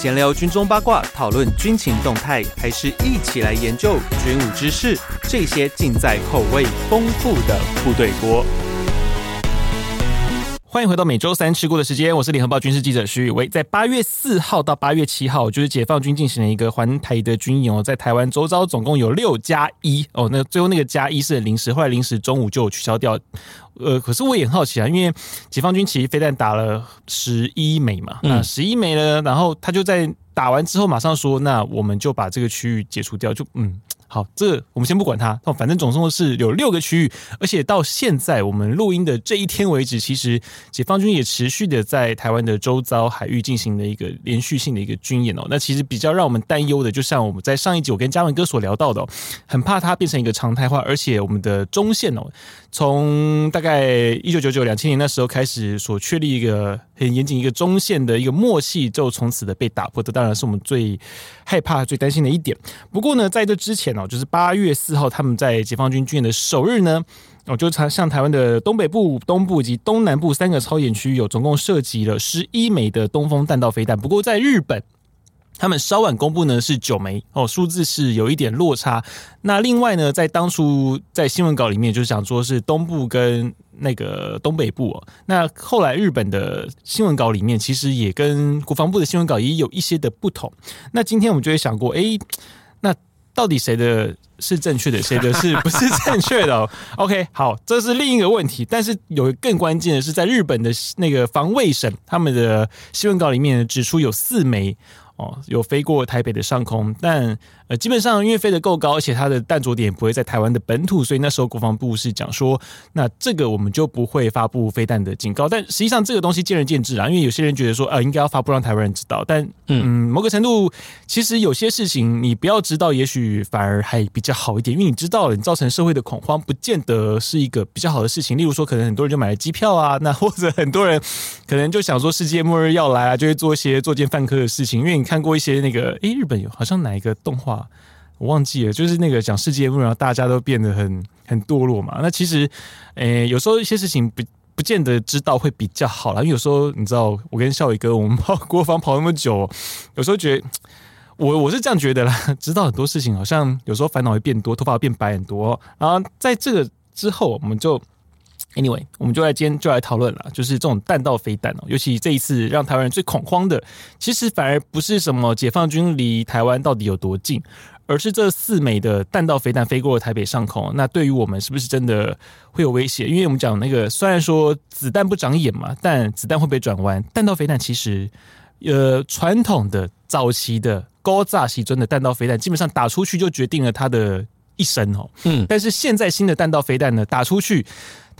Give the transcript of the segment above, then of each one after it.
闲聊军中八卦，讨论军情动态，还是一起来研究军武知识？这些尽在口味丰富的部队锅。欢迎回到每周三吃锅的时间，我是联合报军事记者徐宇威。在八月四号到八月七号，就是解放军进行了一个环台的军演哦，在台湾周遭总共有六加一哦，那最后那个加一是很临时，后来临时中午就取消掉。呃，可是我也很好奇啊，因为解放军其实飞弹打了十一枚嘛，那十一枚呢，然后他就在打完之后马上说，那我们就把这个区域解除掉，就嗯。好，这我们先不管它。那反正总共是有六个区域，而且到现在我们录音的这一天为止，其实解放军也持续的在台湾的周遭海域进行了一个连续性的一个军演哦。那其实比较让我们担忧的，就像我们在上一集我跟嘉文哥所聊到的哦，很怕它变成一个常态化，而且我们的中线哦，从大概一九九九两千年那时候开始所确立一个很严谨一个中线的一个默契，就从此的被打破，这当然是我们最害怕、最担心的一点。不过呢，在这之前就是八月四号，他们在解放军军演的首日呢，我就向台湾的东北部、东部以及东南部三个操演区有总共涉及了十一枚的东风弹道飞弹。不过在日本，他们稍晚公布呢是九枚哦，数字是有一点落差。那另外呢，在当初在新闻稿里面就想说是东部跟那个东北部哦，那后来日本的新闻稿里面其实也跟国防部的新闻稿也有一些的不同。那今天我们就会想过，哎，那。到底谁的是正确的，谁的是不是正确的？OK，好，这是另一个问题。但是有更关键的是，在日本的那个防卫省，他们的新闻稿里面指出有四枚哦，有飞过台北的上空，但。呃，基本上因为飞得够高，而且它的弹着点不会在台湾的本土，所以那时候国防部是讲说，那这个我们就不会发布飞弹的警告。但实际上这个东西见仁见智啊，因为有些人觉得说，呃，应该要发布让台湾人知道。但嗯，某个程度，其实有些事情你不要知道，也许反而还比较好一点，因为你知道了，你造成社会的恐慌，不见得是一个比较好的事情。例如说，可能很多人就买了机票啊，那或者很多人可能就想说世界末日要来啊，就会做一些作奸犯科的事情。因为你看过一些那个，诶，日本有好像哪一个动画。我忘记了，就是那个讲世界末日，然后大家都变得很很堕落嘛。那其实，诶、有时候一些事情不不见得知道会比较好啦。因为有时候你知道，我跟孝伟哥，我们跑国防跑那么久，有时候觉得我我是这样觉得啦。知道很多事情，好像有时候烦恼会变多，头发变白很多。然后在这个之后，我们就 anyway，我们就来今天就来讨论了，就是这种弹道飞弹哦，尤其这一次让台湾人最恐慌的，其实反而不是什么解放军离台湾到底有多近。而是这四枚的弹道飞弹飞过了台北上空，那对于我们是不是真的会有威胁？因为我们讲那个，虽然说子弹不长眼嘛，但子弹会不会转弯？弹道飞弹其实，呃，传统的早期的高炸西尊的弹道飞弹，基本上打出去就决定了它的一生哦。嗯，但是现在新的弹道飞弹呢，打出去。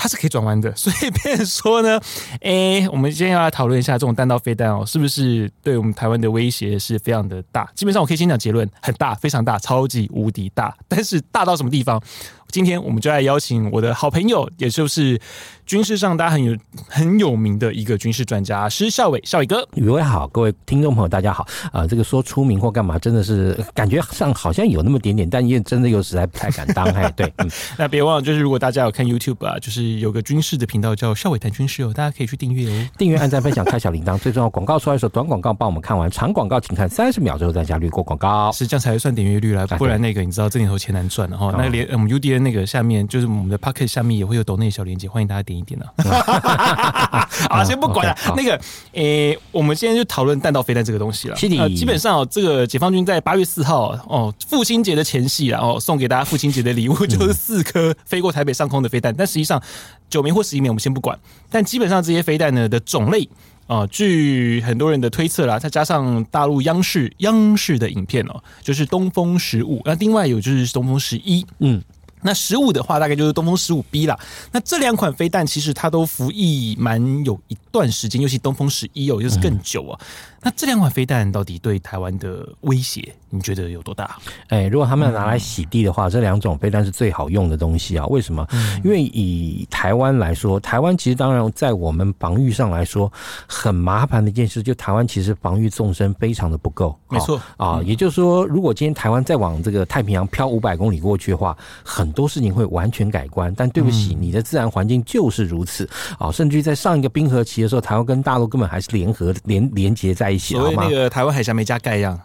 它是可以转弯的，所以变成说呢，哎、欸，我们今天要来讨论一下这种弹道飞弹哦，是不是对我们台湾的威胁是非常的大？基本上我可以先讲结论，很大，非常大，超级无敌大。但是大到什么地方？今天我们就来邀请我的好朋友，也就是军事上大家很有很有名的一个军事专家施孝伟，孝伟哥，宇威好，各位听众朋友大家好啊、呃，这个说出名或干嘛，真的是感觉上好像有那么点点，但也真的又实在不太敢当。哎，对，嗯，那别忘了，就是如果大家有看 YouTube 啊，就是有个军事的频道叫校伟谈军事哦，大家可以去订阅哦，订阅、按赞、分享、开小铃铛，最重要广告出来的时候，短广告帮我们看完，长广告请看三十秒之后再加略过广告，是这样才算点阅率啦，不然那个你知道这年头钱难赚的哈，那连我们 UDN 那个下面就。是我们的 Pocket 下面也会有抖内小链接，欢迎大家点一点呢、啊。啊，先不管了，那个，诶、欸，我们现在就讨论弹道飞弹这个东西了。呃，基本上哦，这个解放军在八月四号哦，父亲节的前夕，然后送给大家父亲节的礼物就是四颗飞过台北上空的飞弹。但实际上九枚或十一枚我们先不管，但基本上这些飞弹呢的种类啊，据很多人的推测啦，再加上大陆央视央视的影片哦，就是东风十五，那另外有就是东风十一，嗯。那十五的话，大概就是东风十五 B 啦。那这两款飞弹其实它都服役蛮有一段时间，尤其东风十一哦，又是更久啊。那这两款飞弹到底对台湾的威胁，你觉得有多大？哎，如果他们要拿来洗地的话，嗯、这两种飞弹是最好用的东西啊。为什么？嗯、因为以台湾来说，台湾其实当然在我们防御上来说很麻烦的一件事，就台湾其实防御纵深非常的不够。没错啊，也就是说，如果今天台湾再往这个太平洋飘五百公里过去的话，很多事情会完全改观。但对不起，你的自然环境就是如此啊。甚至于在上一个冰河期的时候，台湾跟大陆根本还是联合连连接在。一起，所谓那个台湾海峡没加盖一样。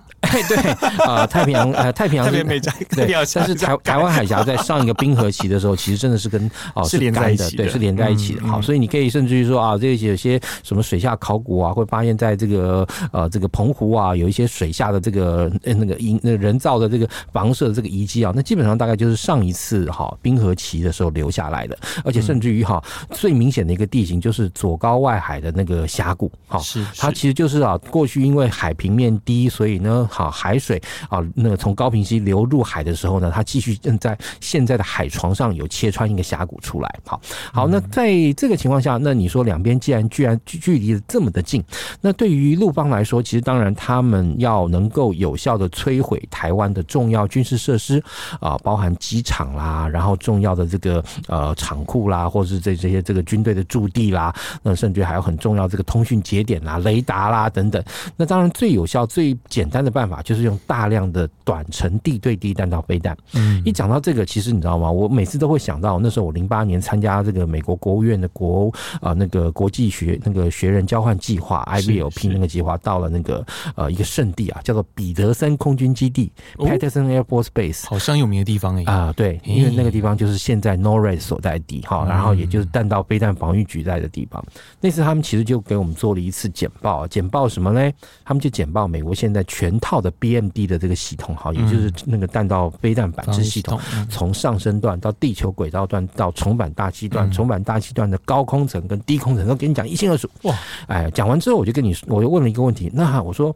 对啊、呃，太平洋 呃，太平洋是没在对，但是台台湾海峡在上一个冰河期的时候，其实真的是跟哦 是连在一起的，对，是连在一起的。好、嗯，所以你可以甚至于说啊，这些有些什么水下考古啊，会发现在这个呃这个澎湖啊，有一些水下的这个那个营那个人造的这个房舍的这个遗迹啊，那基本上大概就是上一次哈冰河期的时候留下来的，而且甚至于哈最明显的一个地形就是左高外海的那个峡谷，哈，是。它其实就是啊过去因为海平面低，所以呢好海水。啊，那个从高平溪流入海的时候呢，它继续正在现在的海床上有切穿一个峡谷出来。好，好，那在这个情况下，那你说两边既然居然距距离这么的近，那对于陆方来说，其实当然他们要能够有效的摧毁台湾的重要军事设施啊，包含机场啦，然后重要的这个呃厂库啦，或者是这这些这个军队的驻地啦，那甚至还有很重要这个通讯节点啦、雷达啦等等。那当然最有效、最简单的办法就是用大。量的短程地对地弹道飞弹，嗯，一讲到这个，其实你知道吗？我每次都会想到那时候我零八年参加这个美国国务院的国啊、呃、那个国际学那个学人交换计划 IVLP 那个计划，到了那个呃一个圣地啊，叫做彼得森空军基地 Peterson Air Force Base，好像有名的地方哎啊，对，因为那个地方就是现在 NORAD 所在地哈，然后也就是弹道飞弹防御局在的地方。那次他们其实就给我们做了一次简报，简报什么呢？他们就简报美国现在全套的 BMD 的。这个系统哈，也就是那个弹道飞弹板支系统，从上升段到地球轨道段到重返大气段，重返大气段的高空层跟低空层都给你讲一清二楚。哇！哎，讲完之后我就跟你，我就问了一个问题，那我说。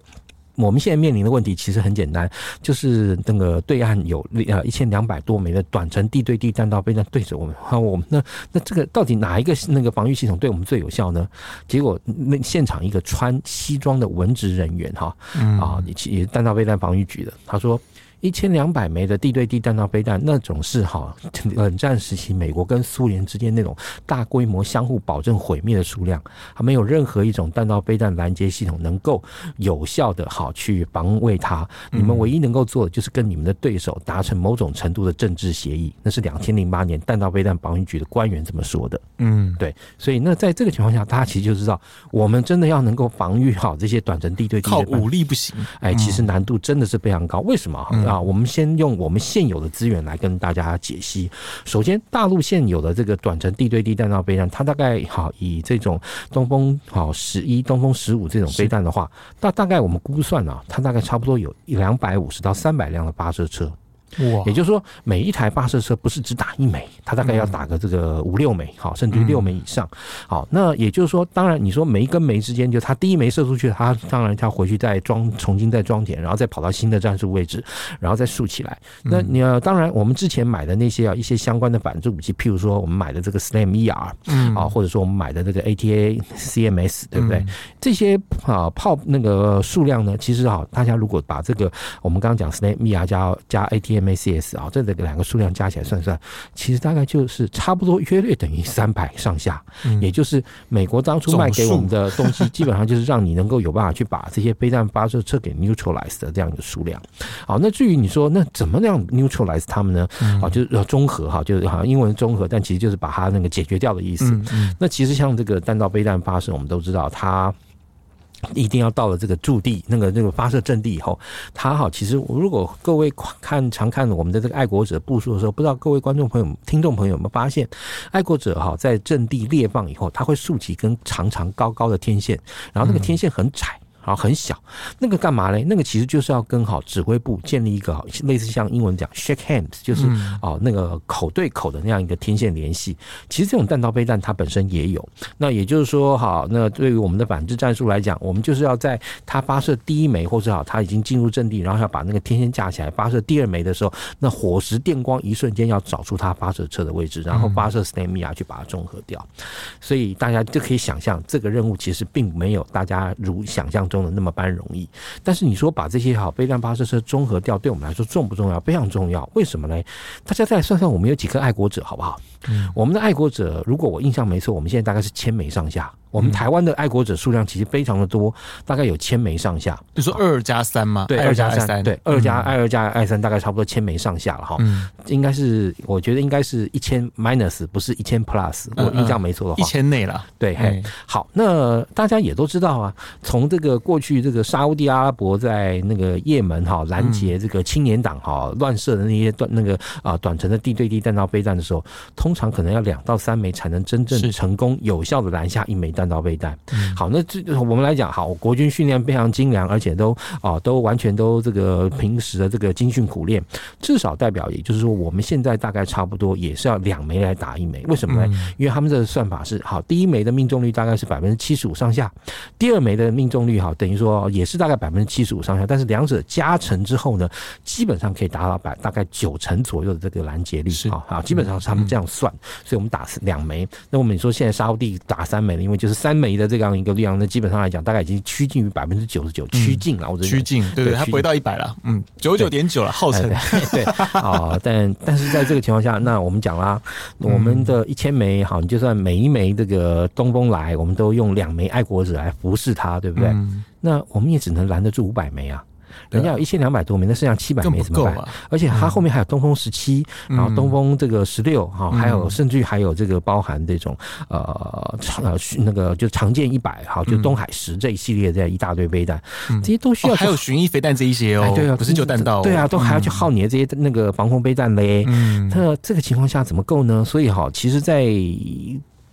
我们现在面临的问题其实很简单，就是那个对岸有呃一千两百多枚的短程地对地弹道飞弹对着我们，那，我们那那这个到底哪一个那个防御系统对我们最有效呢？结果那现场一个穿西装的文职人员哈啊，也也弹道飞弹防御局的，他说。一千两百枚的地对地弹道飞弹，那种是哈 冷战时期美国跟苏联之间那种大规模相互保证毁灭的数量，还没有任何一种弹道飞弹拦截系统能够有效的好去防卫它。你们唯一能够做的就是跟你们的对手达成某种程度的政治协议。那是两千零八年弹道飞弹防御局的官员这么说的。嗯，对。所以那在这个情况下，大家其实就知道，我们真的要能够防御好这些短程地对地，靠武力不行。哎，其实难度真的是非常高。为什么？啊，我们先用我们现有的资源来跟大家解析。首先，大陆现有的这个短程地对地弹道飞弹，它大概好以这种东风好十一、东风十五这种飞弹的话，大大概我们估算啊，它大概差不多有两百五十到三百辆的发射车。哇，也就是说，每一台发射车不是只打一枚，它大概要打个这个五六枚，好，甚至于六枚以上。好，那也就是说，当然你说每一根枚之间，就它第一枚射出去，它当然它回去再装，重新再装填，然后再跑到新的战术位置，然后再竖起来。那你要当然，我们之前买的那些啊，一些相关的反制武器，譬如说我们买的这个 SLAM ER，嗯，啊，或者说我们买的这个 ATA CMS，对不对？这些啊炮那个数量呢，其实啊，大家如果把这个我们刚刚讲 SLAM ER 加加 ATA MACS 啊，这两个数量加起来算算，其实大概就是差不多约略等于三百上下，嗯，也就是美国当初卖给我们的东西，基本上就是让你能够有办法去把这些飞弹发射车给 neutralize 的这样一个数量。好，那至于你说那怎么样 neutralize 他们呢？啊，就是要综合哈，就是好像英文综合，但其实就是把它那个解决掉的意思。那其实像这个弹道飞弹发射，我们都知道它。一定要到了这个驻地，那个那个发射阵地以后，它哈，其实如果各位看常看我们的这个爱国者部署的时候，不知道各位观众朋友、听众朋友有没有发现，爱国者哈在阵地列放以后，它会竖起一根长长高高的天线，然后那个天线很窄。好，很小，那个干嘛呢？那个其实就是要跟好指挥部建立一个类似像英文讲 shake hands，就是哦那个口对口的那样一个天线联系。其实这种弹道飞弹它本身也有。那也就是说，好，那对于我们的反制战术来讲，我们就是要在它发射第一枚，或者好，它已经进入阵地，然后要把那个天线架起来，发射第二枚的时候，那火石电光一瞬间要找出它发射车的位置，然后发射 SLAM-MER 去把它中和掉。所以大家就可以想象，这个任务其实并没有大家如想象中的那么般容易，但是你说把这些好飞弹发射车综合掉，对我们来说重不重要？非常重要。为什么呢？大家再算算，我们有几个爱国者，好不好？嗯，我们的爱国者，如果我印象没错，我们现在大概是千枚上下。我们台湾的爱国者数量其实非常的多，大概有千枚上下。就说二加三吗？对，二加三，对，二加爱二加爱三，大概差不多千枚上下了哈。嗯，应该是，我觉得应该是一千 minus，不是一千 plus。我印象没错的话，一千内了。对，嘿，好，那大家也都知道啊，从这个过去这个沙乌地阿拉伯在那个也门哈拦截这个青年党哈乱射的那些短那个啊短程的地对地弹道飞弹的时候，通常可能要两到三枚才能真正成功有效的拦下一枚。弹道备弹，好，那这我们来讲，好，国军训练非常精良，而且都啊都完全都这个平时的这个精训苦练，至少代表也就是说，我们现在大概差不多也是要两枚来打一枚，为什么呢？因为他们这个算法是好，第一枚的命中率大概是百分之七十五上下，第二枚的命中率哈等于说也是大概百分之七十五上下，但是两者加成之后呢，基本上可以达到百大概九成左右的这个拦截率。啊，好，基本上是他们这样算，所以我们打两枚，那我们说现在沙乌地打三枚了，因为就是三枚的这样一个量，那基本上来讲，大概已经趋近于百分之九十九，趋近了。我觉得趋近，对对，它不会到一百了，嗯，九九点九了，号称对啊。但但是在这个情况下，那我们讲啦，我们的一千枚，好，你就算每一枚这个东风来，我们都用两枚爱国者来服侍它，对不对？那我们也只能拦得住五百枚啊。人家有一千两百多枚，那剩下七百枚怎么办？而且它后面还有东风十七，然后东风这个十六哈，还有甚至于还有这个包含这种呃常呃那个就常见一百哈，就东海十这一系列这一大堆飞弹，这些都需要。还有巡弋飞弹这一些哦，对啊，不是就弹道，对啊，都还要去耗你的这些那个防空飞弹嘞。嗯，那这个情况下怎么够呢？所以哈，其实，在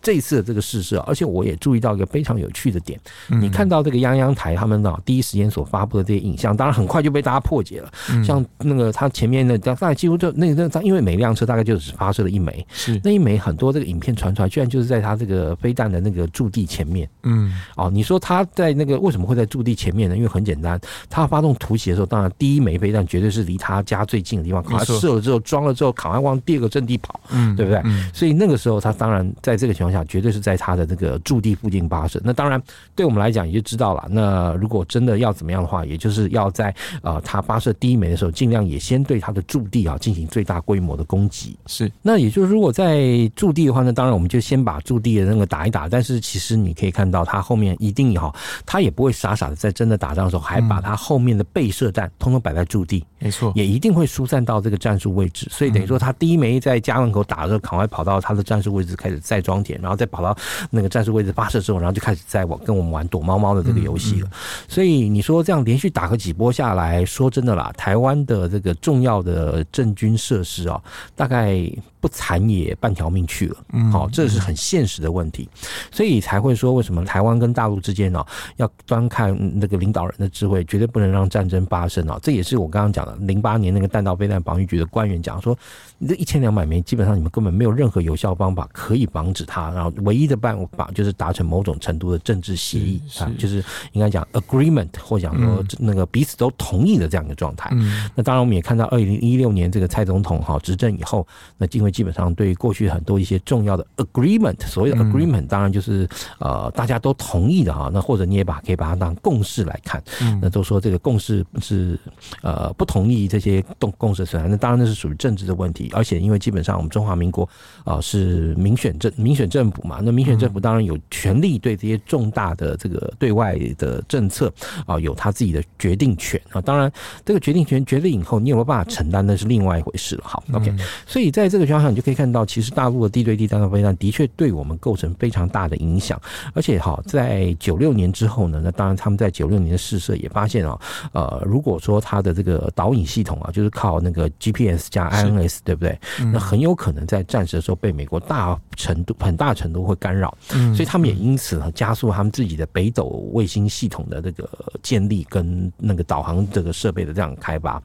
这一次的这个试射，而且我也注意到一个非常有趣的点，你看到这个央央台他们呢第一时间所发布的这些影像，当然很快就被大家破解了。像那个他前面的大概几乎就那个那因为每辆车大概就只发射了一枚，是那一枚很多这个影片传出来，居然就是在他这个飞弹的那个驻地前面。嗯，哦，你说他在那个为什么会在驻地前面呢？因为很简单，他发动突袭的时候，当然第一枚飞弹绝对是离他家最近的地方，他射了之后装了之后，赶快往第二个阵地跑，嗯，对不对？所以那个时候他当然在这个情况下。绝对是在他的那个驻地附近发射。那当然，对我们来讲也就知道了。那如果真的要怎么样的话，也就是要在呃他发射第一枚的时候，尽量也先对他的驻地啊进行最大规模的攻击。是。那也就是如果在驻地的话呢，当然我们就先把驻地的那个打一打。但是其实你可以看到，他后面一定哈，他也不会傻傻的在真的打仗的时候，还把他后面的备射弹通通摆在驻地。没错。也一定会疏散到这个战术位置。所以等于说，他第一枚在家门口打的时候，赶快跑到他的战术位置开始再装填，然后。再跑到那个战术位置发射之后，然后就开始在我跟我们玩躲猫猫的这个游戏了。所以你说这样连续打个几波下来，说真的啦，台湾的这个重要的政军设施啊，大概不残也半条命去了。嗯，好，这是很现实的问题，所以才会说为什么台湾跟大陆之间呢，要端看那个领导人的智慧，绝对不能让战争发生啊。这也是我刚刚讲的，零八年那个弹道飞弹防御局的官员讲说，你这一千两百枚，基本上你们根本没有任何有效方法可以防止它，然后。唯一的办法就是达成某种程度的政治协议啊，就是应该讲 agreement，或讲说那个彼此都同意的这样一个状态。那当然，我们也看到二零一六年这个蔡总统哈执政以后，那因为基本上对过去很多一些重要的 agreement，所谓的 agreement，当然就是呃大家都同意的哈。那或者你也把可以把它当共识来看，那都说这个共识是呃不同意这些共共识存在，那当然那是属于政治的问题。而且因为基本上我们中华民国啊是民选政民选政府。嘛，那民选政府当然有权利对这些重大的这个对外的政策啊，有他自己的决定权啊。当然，这个决定权决定以后，你有没有办法承担，那是另外一回事了。好，OK。所以在这个情况下，你就可以看到，其实大陆的地对地弹道飞弹的确对我们构成非常大的影响。而且，哈，在九六年之后呢，那当然他们在九六年的试射也发现啊，呃，如果说它的这个导引系统啊，就是靠那个 GPS 加 INS，对不对？那很有可能在战时的时候被美国大程度、很大程度。会干扰，所以他们也因此呢加速他们自己的北斗卫星系统的这个建立跟那个导航这个设备的这样开发。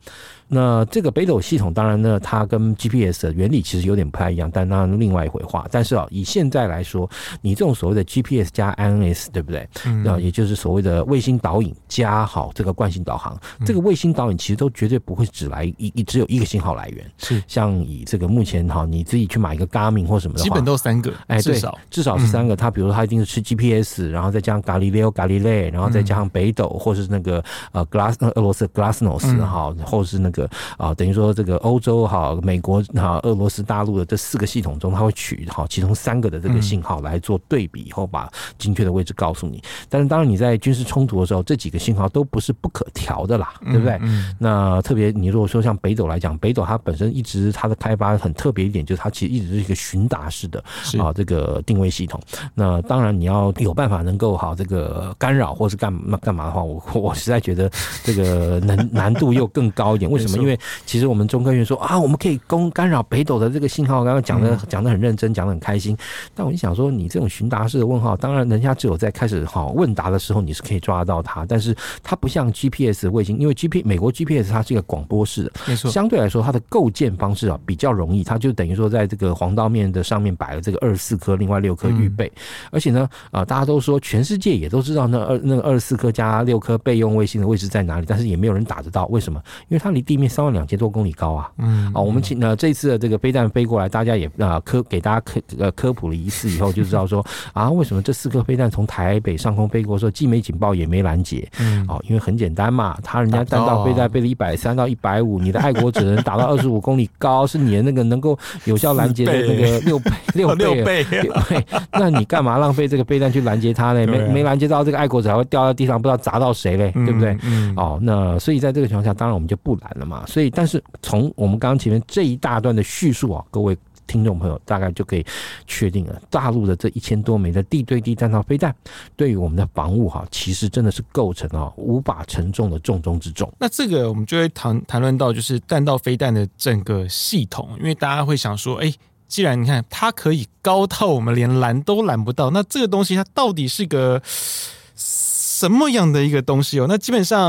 那这个北斗系统当然呢，它跟 GPS 的原理其实有点不太一样，但那另外一回话。但是啊，以现在来说，你这种所谓的 GPS 加 INS，对不对？那也就是所谓的卫星导引加好这个惯性导航，这个卫星导引其实都绝对不会只来一一只有一个信号来源。是像以这个目前哈，你自己去买一个 Garmin 或什么的话，基本都三个。哎，对至少至少是三个。它比如说它一定是吃 GPS，然后再加上 Galileo Galilei，然后再加上北斗，或是那个呃 Glass 俄罗斯 Glasnost 哈，或是那个啊等于说这个欧洲哈、美国哈、俄罗斯大陆的这四个系统中，它会取好其中三个的这个信号来做对比，以后把精确的位置告诉你。但是当然你在军事冲突的时候，这几个信号都不是不可调的啦，对不对？那特别你如果说像北斗来讲，北斗它本身一直它的开发很特别一点，就是它其实一直是一个寻达式的啊这个定位系统。那当然你要有办法能够好这个干扰或是干嘛干嘛的话，我我实在觉得这个难难度又更高一点。为什么？因为其实我们中科院说啊，我们可以攻干扰北斗的这个信号，刚刚讲的讲的很认真，讲的很开心。但我就想说，你这种询答式的问号，当然人家只有在开始好问答的时候，你是可以抓得到它，但是它不像 GPS 卫星，因为 GPS 美国 GPS 它是一个广播式的，没错，相对来说它的构建方式啊比较容易，它就等于说在这个黄道面的上面摆了这个二十四颗，另外六颗预备，而且呢啊，大家都说全世界也都知道那二那个二十四颗加六颗备用卫星的位置在哪里，但是也没有人打得到，为什么？因为它离地面三万两千多公里高啊，嗯啊，我们请呢这次的这个飞弹飞过来，大家也啊科给大家科呃科普了一次以后，就知道说啊为什么这四颗飞弹从台北上空飞过的时候既没警报也没拦截，嗯哦，因为很简单嘛，他人家弹道飞弹飞了一百三到一百五，你的爱国者能打到二十五公里高，是你的那个能够有效拦截的那个六倍六倍六倍，那你干嘛浪费这个飞弹去拦截它呢？没没拦截到这个爱国者还会掉到地上，不知道砸到谁嘞，对不对？嗯哦，那所以在这个情况下，当然我们就不拦嘛。所以，但是从我们刚刚前面这一大段的叙述啊，各位。听众朋友大概就可以确定了，大陆的这一千多枚的地对地弹道飞弹，对于我们的防务哈，其实真的是构成啊无法承重的重中之重。那这个我们就会谈谈论到，就是弹道飞弹的整个系统，因为大家会想说，哎，既然你看它可以高到我们连拦都拦不到，那这个东西它到底是个什么样的一个东西哦？那基本上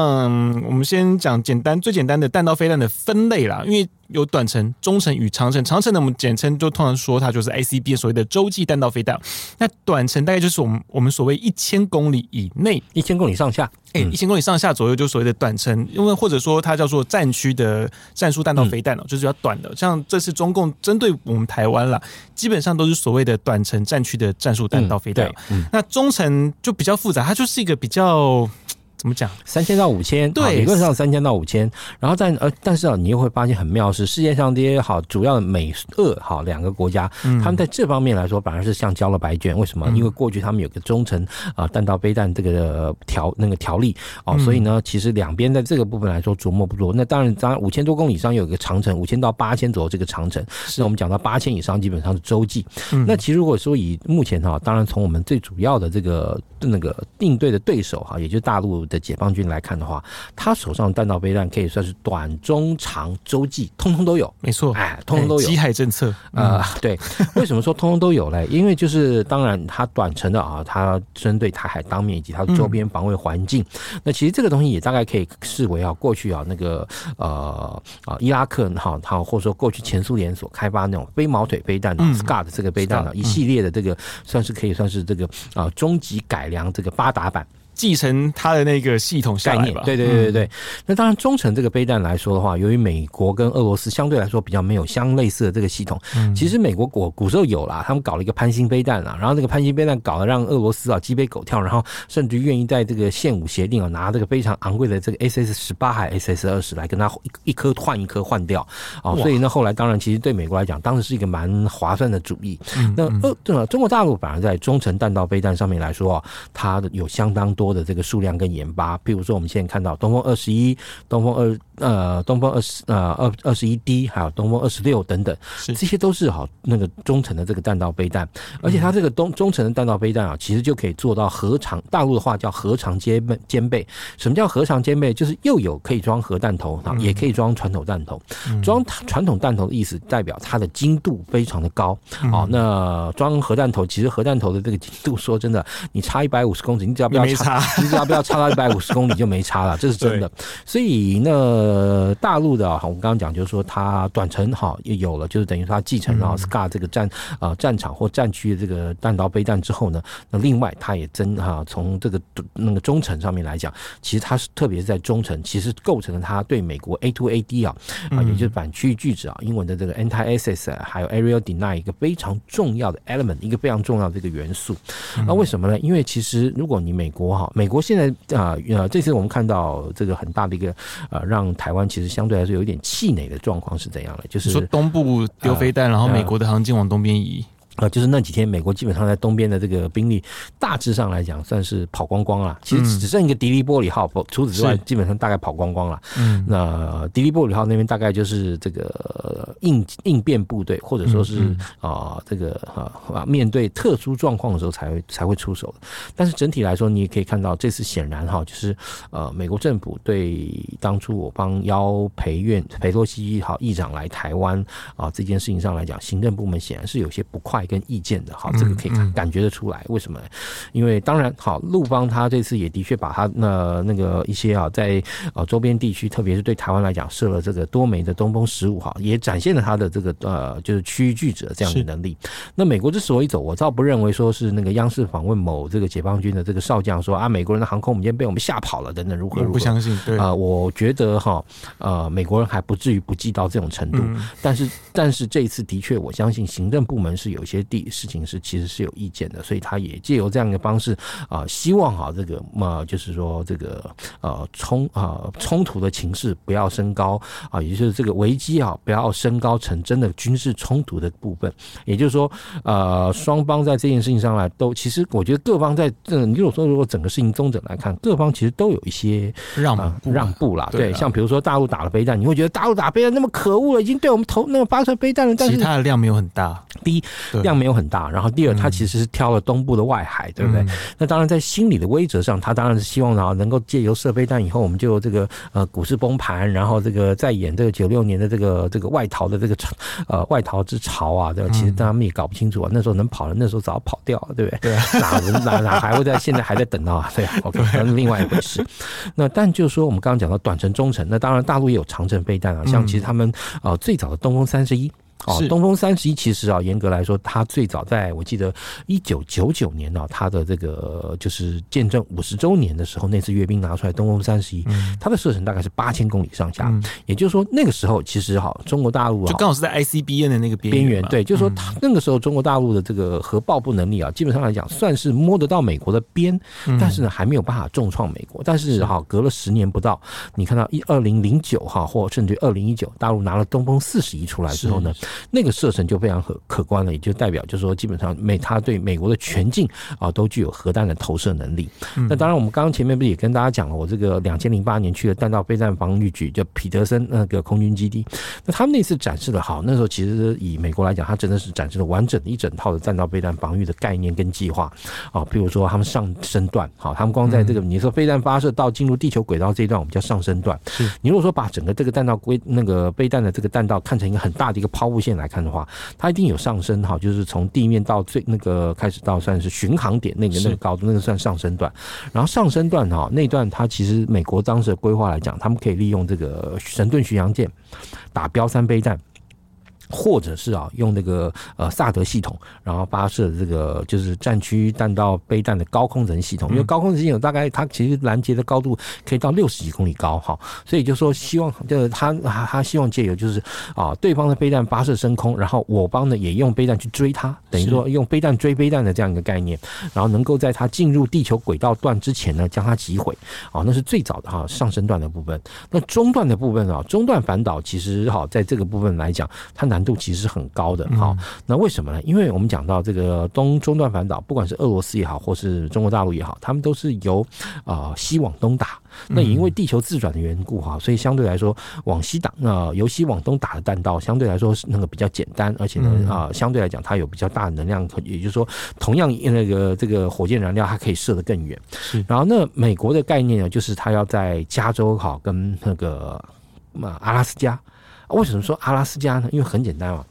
我们先讲简单最简单的弹道飞弹的分类啦，因为。有短程、中程与长程。长程呢，我们简称就通常说它就是 ICBM 所谓的洲际弹道飞弹。那短程大概就是我们我们所谓一千公里以内，一千公里上下，哎、欸，一千公里上下左右就所谓的短程，因为或者说它叫做战区的战术弹道飞弹哦，就是比较短的。像这次中共针对我们台湾了，基本上都是所谓的短程战区的战术弹道飞弹。那中程就比较复杂，它就是一个比较。怎么讲？三千到五千，对，理论上三千到五千。然后但呃，但是啊，你又会发现很妙是，世界上这些好主要的美俄好两个国家，嗯，他们在这方面来说反而是像交了白卷。为什么？因为过去他们有个中程啊弹道飞弹这个条那个条例哦，所以呢，其实两边在这个部分来说琢磨不多。那当然，当然五千多公里以上有一个长城，五千到八千左右这个长城，是我们讲到八千以上基本上是洲际。那其实如果说以目前哈，当然从我们最主要的这个那个应对的对手哈，也就是大陆。的解放军来看的话，他手上弹道飞弹可以算是短、中、长、洲际，通通都有。没错，哎，通通都有。机海政策啊、呃，对。为什么说通通都有嘞？因为就是当然，它短程的啊，它针对台海当面以及它的周边防卫环境。那其实这个东西也大概可以视为啊，过去啊那个呃啊伊拉克哈，好或者说过去前苏联所开发那种飞毛腿飞弹的 Scud 这个飞弹的一系列的这个，算是可以算是这个啊终极改良这个八达版。继承它的那个系统概念吧。对对对对对。那当然，中程这个飞弹来说的话，由于美国跟俄罗斯相对来说比较没有相类似的这个系统，嗯其实美国古古时候有啦，他们搞了一个潘兴飞弹啊，然后这个潘兴飞弹搞得让俄罗斯啊鸡飞狗跳，然后甚至愿意在这个现武协定啊拿这个非常昂贵的这个 SS 十八还 SS 二十来跟他一一颗换一颗换掉啊，所以呢后来当然其实对美国来讲，当时是一个蛮划算的主意。嗯那呃对了，中国大陆反而在中程弹道飞弹上面来说啊，它的有相当多。的这个数量跟研发，譬如说我们现在看到东风二十一、东风二呃东风二十呃二二十一 D，还有东风二十六等等，这些都是好那个中程的这个弹道飞弹，而且它这个中中程的弹道飞弹啊，其实就可以做到核长，大陆的话叫核长兼备兼备。什么叫核长兼备？就是又有可以装核弹头啊，也可以装传统弹头。装传统弹头的意思代表它的精度非常的高好。那装核弹头，其实核弹头的这个精度，说真的，你差一百五十公尺，你只要不要差。你只要不要差到一百五十公里就没差了，这是真的。所以那那大陆的哈，我们刚刚讲就是说，它短程哈也有了，就是等于说它继承了 SCAR 这个战啊战场或战区的这个弹道飞弹之后呢，那另外它也增哈从这个那个中程上面来讲，其实它是特别是在中程，其实构成了它对美国 A to A D 啊啊，也就是反区域拒止啊，英文的这个 Anti-SS 还有 Aerial Deny 一个非常重要的 element，一个非常重要的这个元素。那为什么呢？因为其实如果你美国哈，美国现在啊呃这次我们看到这个很大的一个呃让台湾其实相对来说有一点气馁的状况是怎样的？就是说东部丢飞弹，然后美国的航舰往东边移。呃，就是那几天，美国基本上在东边的这个兵力，大致上来讲算是跑光光了。其实只剩一个迪利波里号，除此之外，基本上大概跑光光了。嗯，那迪利波里号那边大概就是这个应应变部队，或者说是啊、呃，这个啊，面对特殊状况的时候才会才会出手的。但是整体来说，你也可以看到，这次显然哈，就是呃，美国政府对当初我帮邀裴院裴洛西好议长来台湾啊这件事情上来讲，行政部门显然是有些不快。跟意见的，好，这个可以感感觉得出来。为什么？因为当然，好，陆方他这次也的确把他那那个一些啊，在呃周边地区，特别是对台湾来讲，设了这个多枚的东风十五号，也展现了他的这个呃，就是区域拒止这样的能力。那美国之所以走，我倒不认为说是那个央视访问某这个解放军的这个少将说啊，美国人的航空母舰被我们吓跑了等等，如何如何？不相信，对啊、我觉得哈，呃，美国人还不至于不记到这种程度。但是，但是这一次的确，我相信行政部门是有些。些地事情是其实是有意见的，所以他也借由这样一个方式啊、呃，希望哈这个嘛，就是说这个呃冲啊冲突的情势不要升高啊，也就是这个危机啊不要升高成真的军事冲突的部分。也就是说，呃，双方在这件事情上来都，其实我觉得各方在这，你如果说如果整个事情中整来看，各方其实都有一些让步、呃、让步啦。对，对，像比如说大陆打了飞弹，你会觉得大陆打飞弹那么可恶了，已经对我们投那个发射飞弹了，但是其他的量没有很大。第一。量没有很大，然后第二，他其实是挑了东部的外海，嗯、对不对？那当然，在心理的威慑上，他当然是希望啊，能够借由射飞弹以后，我们就这个呃股市崩盘，然后这个再演这个九六年的这个这个外逃的这个 呃外逃之潮啊，对吧？其实他们也搞不清楚啊，那时候能跑的，那时候早跑掉了，对不对？哪人 哪哪还会在现在还在等到啊？对，OK，那是另外一回事。那但就是说，我们刚刚讲到短程、中程，那当然大陆也有长程飞弹啊，像其实他们呃最早的东风三十一。哦，东风三十一其实啊，严格来说，它最早在我记得一九九九年呢，它的这个就是见证五十周年的时候，那次阅兵拿出来东风三十一，它的射程大概是八千公里上下，也就是说那个时候其实哈，中国大陆啊，就刚好是在 ICBN 的那个边边缘，对，就是说它那个时候中国大陆的这个核爆破能力啊，基本上来讲算是摸得到美国的边，但是呢还没有办法重创美国。但是哈，隔了十年不到，你看到一二零零九哈，或甚至于二零一九，大陆拿了东风四十一出来之后呢，那个射程就非常可可观了，也就代表就是说，基本上美它对美国的全境啊都具有核弹的投射能力。那当然，我们刚刚前面不是也跟大家讲了，我这个两千零八年去的弹道飞弹防御局，叫彼得森那个空军基地。那他们那次展示的好，那时候其实以美国来讲，它真的是展示了完整的一整套的弹道飞弹防御的概念跟计划啊。比如说他们上升段，好，他们光在这个你说飞弹发射到进入地球轨道这一段，我们叫上升段。你如果说把整个这个弹道规那个飞弹的这个弹道看成一个很大的一个抛物线来看的话，它一定有上升哈，就是从地面到最那个开始到算是巡航点那个那个高度，那个算上升段。然后上升段哈，那段它其实美国当时的规划来讲，他们可以利用这个神盾巡洋舰打标三杯弹。或者是啊，用那个呃萨德系统，然后发射这个就是战区弹道飞弹的高空层系统，因为高空层系统大概它其实拦截的高度可以到六十几公里高哈，所以就说希望就是他他希望借由就是啊对方的飞弹发射升空，然后我方呢也用飞弹去追它，等于说用飞弹追飞弹的这样一个概念，然后能够在它进入地球轨道段之前呢将它击毁啊，那是最早的哈上升段的部分。那中段的部分啊，中段反导其实哈在这个部分来讲，它难度其实是很高的，好，那为什么呢？因为我们讲到这个东中段反导，不管是俄罗斯也好，或是中国大陆也好，他们都是由啊、呃、西往东打。那也因为地球自转的缘故哈，所以相对来说往西打啊、呃，由西往东打的弹道相对来说是那个比较简单，而且呢啊、呃，相对来讲它有比较大的能量，也就是说，同样那个这个火箭燃料它可以射得更远。然后那美国的概念呢，就是它要在加州哈跟那个嘛阿拉斯加。为什么说阿拉斯加呢？因为很简单啊，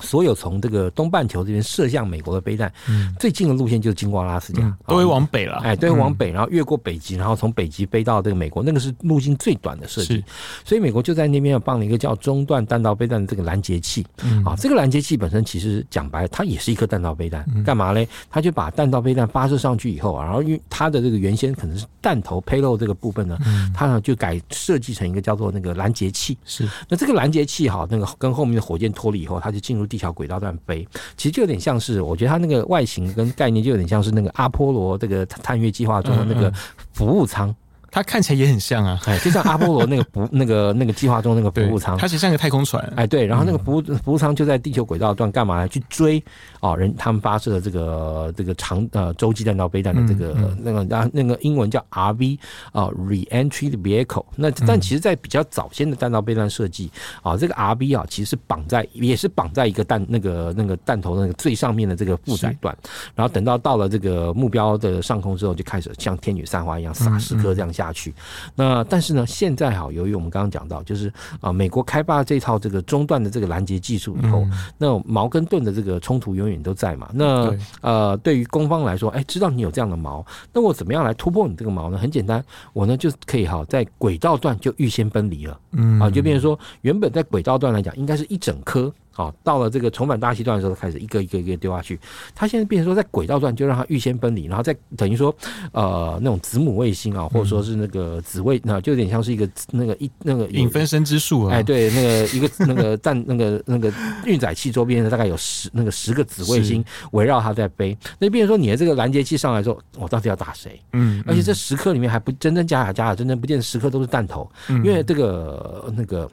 所有从这个东半球这边射向美国的飞弹，嗯，最近的路线就是经过阿拉斯加，嗯、都会往北了，哎，都会往北，然后越过北极，然后从北极飞到这个美国，那个是路径最短的设计。所以美国就在那边放了一个叫中段弹道飞弹的这个拦截器。嗯，啊，这个拦截器本身其实讲白，它也是一颗弹道飞弹，干嘛嘞？它就把弹道飞弹发射上去以后，然后因为它的这个原先可能是弹头 payload 这个部分呢，它呢就改设计成一个叫做那个拦截器。是，那这个拦截器哈，那个跟后面的火箭脱离以后，它就进入地球轨道段。飞，其实就有点像是，我觉得它那个外形跟概念就有点像是那个阿波罗这个探月计划中的那个服务舱。嗯嗯它看起来也很像啊，哎，就像阿波罗那个不 那个那个计划中那个服务舱，它其实像个太空船，哎，对，然后那个服务服务舱就在地球轨道段干嘛？呢？去追哦人他们发射的这个这个长呃洲际弹道飞弹的这个、嗯嗯、那个那那个英文叫 RV 啊 Re-entry Vehicle。那但其实，在比较早先的弹道飞弹设计啊，这个 RV 啊，其实是绑在也是绑在一个弹那个那个弹头那个最上面的这个负载段，然后等到到了这个目标的上空之后，就开始像天女散花一样撒十颗这样下去。那但是呢，现在哈，由于我们刚刚讲到，就是啊，美国开发这套这个中段的这个拦截技术以后，那矛跟盾的这个冲突永远都在嘛。那呃，对于攻方来说，哎，知道你有这样的矛，那我怎么样来突破你这个矛呢？很简单，我呢就可以哈，在轨道段就预先分离了，嗯啊，就变成说，原本在轨道段来讲，应该是一整颗。好，到了这个重返大气段的时候，开始一个一个一个丢下去。它现在变成说，在轨道段就让它预先分离，然后再等于说，呃，那种子母卫星啊，或者说是那个子卫，那就有点像是一个那个一那个影分身之术啊。哎，对，那个一个那个弹那个那个运载器周边呢，大概有十那个十个子卫星围绕它在飞。那变成说，你的这个拦截器上来之后，我到底要打谁？嗯，而且这十颗里面还不真真假假假假，真真不见十颗都是弹头，因为这个那个。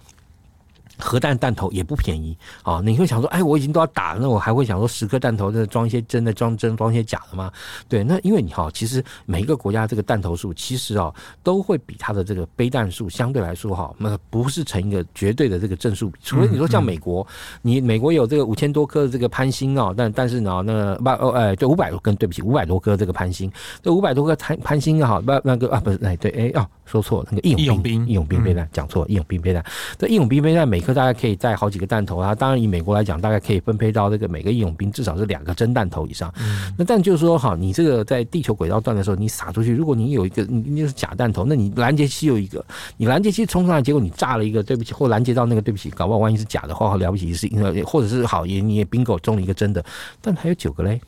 核弹弹头也不便宜啊！你会想说，哎，我已经都要打了，那我还会想说，十颗弹头那装一些真的，装真装一些假的吗？对，那因为你哈，其实每一个国家这个弹头数，其实啊，都会比它的这个飞弹数相对来说哈，那不是成一个绝对的这个正数比。除非你说像美国，你美国有这个五千多颗的这个潘星啊，但但是呢，那不哦哎，对，五百多根，对不起，五百多颗这个潘星，这五百多颗潘潘星啊，不那个啊不是哎对哎哦，说错了，那个义勇兵义勇兵背弹讲错了，义勇兵背弹，这义勇兵背弹每颗。大概可以带好几个弹头啊！当然，以美国来讲，大概可以分配到这个每个义勇兵至少是两个真弹头以上。嗯、那但就是说，哈，你这个在地球轨道段的时候，你撒出去，如果你有一个你你是假弹头，那你拦截器有一个，你拦截器冲上来，结果你炸了一个，对不起，或拦截到那个，对不起，搞不好万一是假的话，了不起是，或者是好也你也 bingo 中了一个真的，但还有九个嘞。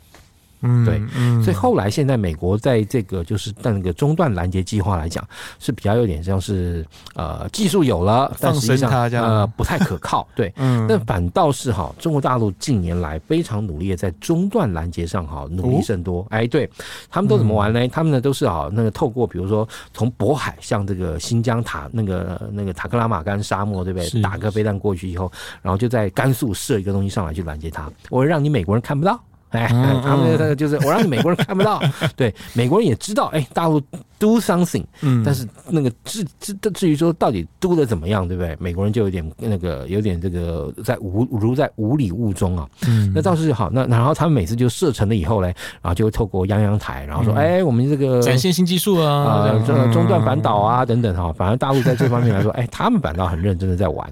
嗯，对，所以后来现在美国在这个就是那个中断拦截计划来讲是比较有点像是呃技术有了，但实际上呃不太可靠。对，嗯，但反倒是哈，中国大陆近年来非常努力的在中断拦截上哈努力甚多。哎，对，他们都怎么玩呢？他们呢都是啊那个透过比如说从渤海向这个新疆塔那个那个塔克拉玛干沙漠对不对？打个飞弹过去以后，然后就在甘肃设一个东西上来去拦截它，我让你美国人看不到。哎，他们就是我让你美国人看不到，对，美国人也知道，哎，大陆 do something，嗯，但是那个至至至于说到底 do 的怎么样，对不对？美国人就有点那个有点这个在无如在无里雾中啊，嗯，那倒是好，那然后他们每次就射程了以后呢，然后就会透过央央台，然后说，哎，我们这个展现新技术啊，啊，这个中断反导啊等等哈，反而大陆在这方面来说，哎，他们反倒很认真的在玩。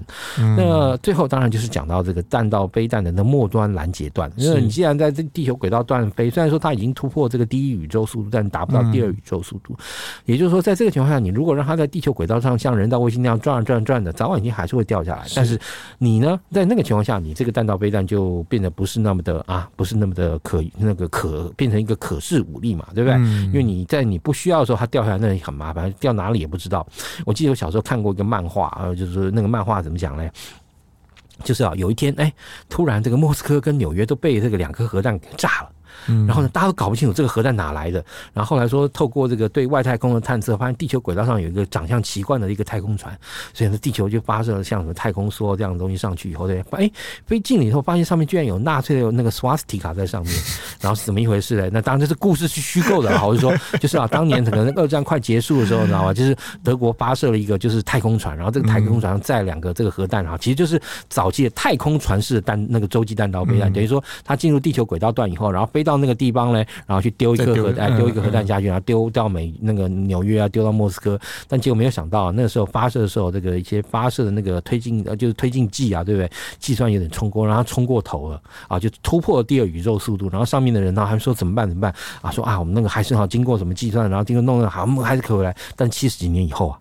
那最后当然就是讲到这个弹道飞弹的那末端拦截段，因为你既然在这。地球轨道段飞，虽然说它已经突破这个第一宇宙速度，但达不到第二宇宙速度。也就是说，在这个情况下，你如果让它在地球轨道上像人造卫星那样转啊转啊转的，早晚一定还是会掉下来。但是你呢，在那个情况下，你这个弹道飞弹就变得不是那么的啊，不是那么的可那个可变成一个可视武力嘛，对不对？因为你在你不需要的时候，它掉下来那里很麻烦，掉哪里也不知道。我记得我小时候看过一个漫画，啊，就是那个漫画怎么讲呢？就是啊，有一天，哎，突然这个莫斯科跟纽约都被这个两颗核弹给炸了。然后呢，大家都搞不清楚这个核弹哪来的。然后后来说，透过这个对外太空的探测，发现地球轨道上有一个长相奇怪的一个太空船，所以呢，地球就发射了像什么太空梭这样的东西上去以后，对，哎，飞近了以后，发现上面居然有纳粹的那个 swastika 在上面。然后是怎么一回事呢？那当然这是故事是虚构的，我是说，就是啊，当年可能二战快结束的时候，你知道吗？就是德国发射了一个就是太空船，然后这个太空船上载两个这个核弹啊，其实就是早期的太空船式的弹那个洲际弹道飞弹，等于说它进入地球轨道段以后，然后飞。飞到那个地方嘞，然后去丢一个核弹，丢一个核弹下去，然后丢到美那个纽约啊，丢到莫斯科。但结果没有想到，那个时候发射的时候，这个一些发射的那个推进呃，就是推进剂啊，对不对？计算有点冲过，然后冲过头了啊，就突破了第二宇宙速度。然后上面的人呢还说怎么办？怎么办？啊，说啊，我们那个还是好经过什么计算，然后经过弄的好，我们还是可回来。但七十几年以后啊。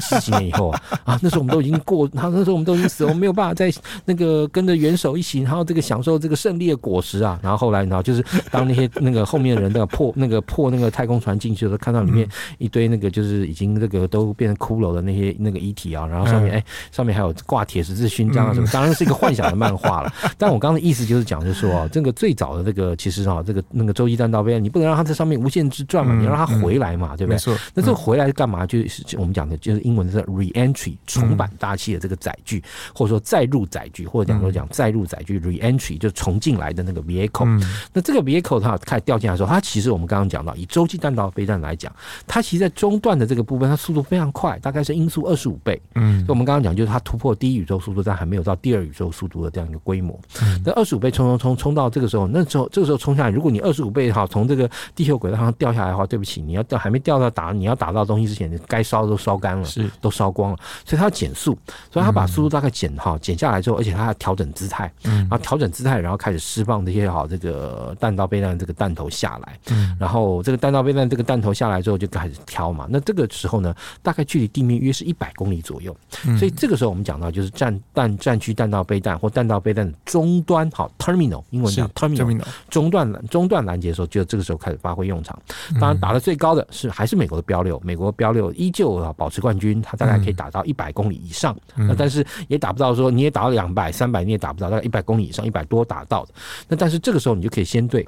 七十年以后啊，啊，那时候我们都已经过，然后那时候我们都已经死了，我们没有办法再那个跟着元首一起，然后这个享受这个胜利的果实啊。然后后来，然后就是当那些那个后面的人那个破那个破那个太空船进去的时候，看到里面一堆那个就是已经这个都变成骷髅的那些那个遗体啊，然后上面哎上面还有挂铁十字勋章啊什么，当然是一个幻想的漫画了。但我刚刚的意思就是讲，就是说啊，这个最早的这个其实啊，这个那个洲际弹道飞，你不能让它在上面无限制转嘛，你让它回来嘛，对不对？没错。那这个回来是干嘛？就是我们讲的就是英文是。Re-entry 重返大气的这个载具，或者说再入载具，或者讲说讲再入载具 Re-entry 就重进来的那个 vehicle。那这个 vehicle 它开始掉进来的时候，它其实我们刚刚讲到，以洲际弹道飞弹来讲，它其实在中段的这个部分，它速度非常快，大概是音速二十五倍。嗯，我们刚刚讲就是它突破第一宇宙速度，但还没有到第二宇宙速度的这样一个规模。嗯那二十五倍冲冲冲冲到这个时候，那时候这个时候冲下来，如果你二十五倍哈从这个地球轨道上掉下来的话，对不起，你要掉还没掉到打你要打到东西之前，该烧都烧干了，是。都烧。光了，所以它要减速，所以它把速度大概减哈减下来之后，而且它要调整姿态，然后调整姿态，然后开始释放这些好这个弹道飞弹这个弹头下来，然后这个弹道飞弹这个弹头下来之后就开始挑嘛，那这个时候呢，大概距离地面约是一百公里左右，所以这个时候我们讲到就是战弹战区弹道飞弹或弹道飞弹的终端好 terminal 英文叫 terminal 中段中段拦截的时候，就这个时候开始发挥用场。当然打的最高的是还是美国的标六，美国标六依旧啊保持冠军，他大概。可以打到一百公里以上，那但是也打不到说你也打到两百、三百，你也打不到大概一百公里以上，一百多打到的。那但是这个时候你就可以先对。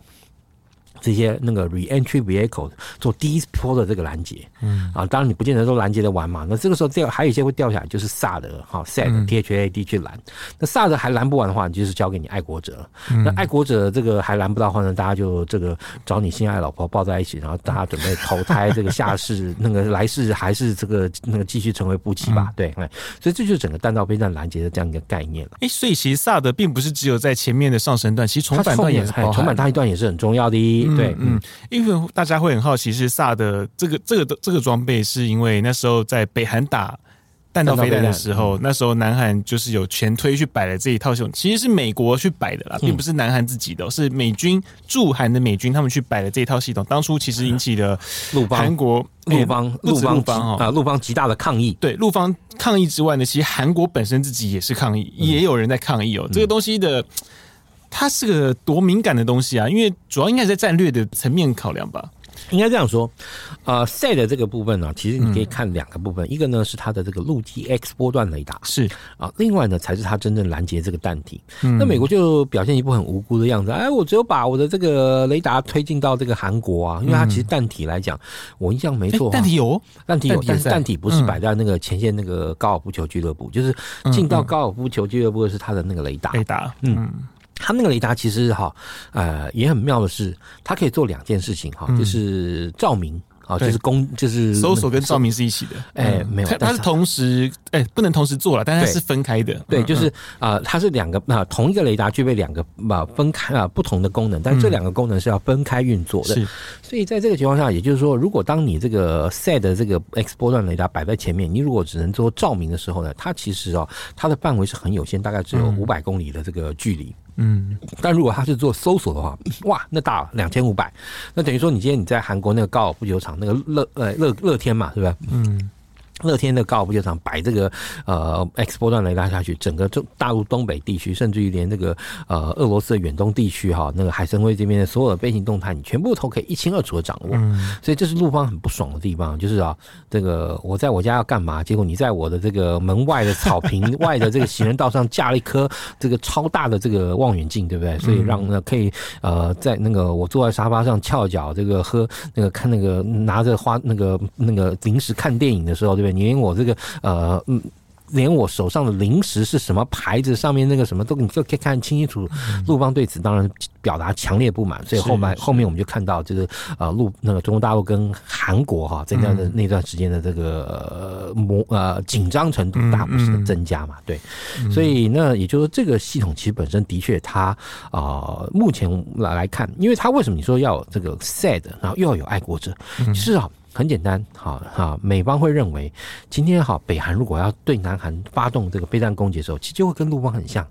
这些那个 re-entry vehicle 做第一波的这个拦截，嗯啊，当然你不见得都拦截的完嘛。那这个时候掉还有一些会掉下来，就是 THAAD 哈 THAAD T H A D 去拦。那 THAAD 还拦不完的话，你就是交给你爱国者了。那爱国者这个还拦不到的话呢，大家就这个找你心爱老婆抱在一起，然后大家准备投胎这个下世，那个来世还是这个那个继续成为夫妻吧？对，所以这就是整个弹道飞弹拦截的这样一个概念了。哎，所以其实 THAAD 并不是只有在前面的上升段，其实重返段也是，重返大一段也是很重要的。对，嗯，因为大家会很好奇，是萨的这个这个这个装备，是因为那时候在北韩打弹道飞弹的时候，那时候南韩就是有全推去摆了这一套系统，其实是美国去摆的啦，并不是南韩自己的，是美军驻韩的美军他们去摆了这一套系统，当初其实引起了陆邦韩国陆邦陆方方啊陆邦极大的抗议，对陆方抗议之外呢，其实韩国本身自己也是抗议，也有人在抗议哦，这个东西的。它是个多敏感的东西啊，因为主要应该是在战略的层面考量吧。应该这样说，呃，THAAD 这个部分呢，其实你可以看两个部分，嗯、一个呢是它的这个陆基 X 波段雷达，是。啊，另外呢才是它真正拦截这个弹体。嗯、那美国就表现一副很无辜的样子，哎，我只有把我的这个雷达推进到这个韩国啊，因为它其实弹体来讲，我印象没错，弹体有，弹体有，但是弹体不是摆在那个前线那个高尔夫球俱乐部，就是进到高尔夫球俱乐部的是它的那个雷达，雷达，嗯。它那个雷达其实哈，呃，也很妙的是，它可以做两件事情哈，就是照明啊，就是公，就是搜索跟照明是一起的。哎，没有，它是同时，哎，不能同时做了，但是它是分开的。对，就是啊，它是两个啊，同一个雷达具备两个啊分开啊不同的功能，但是这两个功能是要分开运作的。是，所以在这个情况下，也就是说，如果当你这个 THAAD 的这个 X 波段雷达摆在前面，你如果只能做照明的时候呢，它其实哦，它的范围是很有限，大概只有五百公里的这个距离。嗯，但如果他是做搜索的话，哇，那大了两千五百，那等于说你今天你在韩国那个高尔夫球场那个乐呃乐乐天嘛，是不是？嗯。乐天的高尔夫球场摆这个呃 X 波段雷达下去，整个中大陆东北地区，甚至于连这个呃俄罗斯的远东地区哈，那个海参崴这边的所有的飞行动态，你全部都可以一清二楚的掌握。嗯，所以这是陆方很不爽的地方，就是啊，这个我在我家要干嘛，结果你在我的这个门外的草坪 外的这个行人道上架了一颗这个超大的这个望远镜，对不对？所以让那可以呃在那个我坐在沙发上翘脚这个喝那个看那个拿着花那个那个零食看电影的时候，对不对？你连我这个呃嗯，连我手上的零食是什么牌子，上面那个什么都你就可以看清清楚楚。陆邦对此当然表达强烈不满，所以后面后面我们就看到这个呃陆那个中国大陆跟韩国哈这样的那段时间的这个模呃紧张程度大幅的增加嘛，对，所以那也就是说这个系统其实本身的确它啊、呃、目前来来看，因为它为什么你说要有这个 THAAD，然后又要有爱国者，是啊。很简单，好哈，美方会认为，今天好，北韩如果要对南韩发动这个飞弹攻击的时候，其实就会跟陆方很像，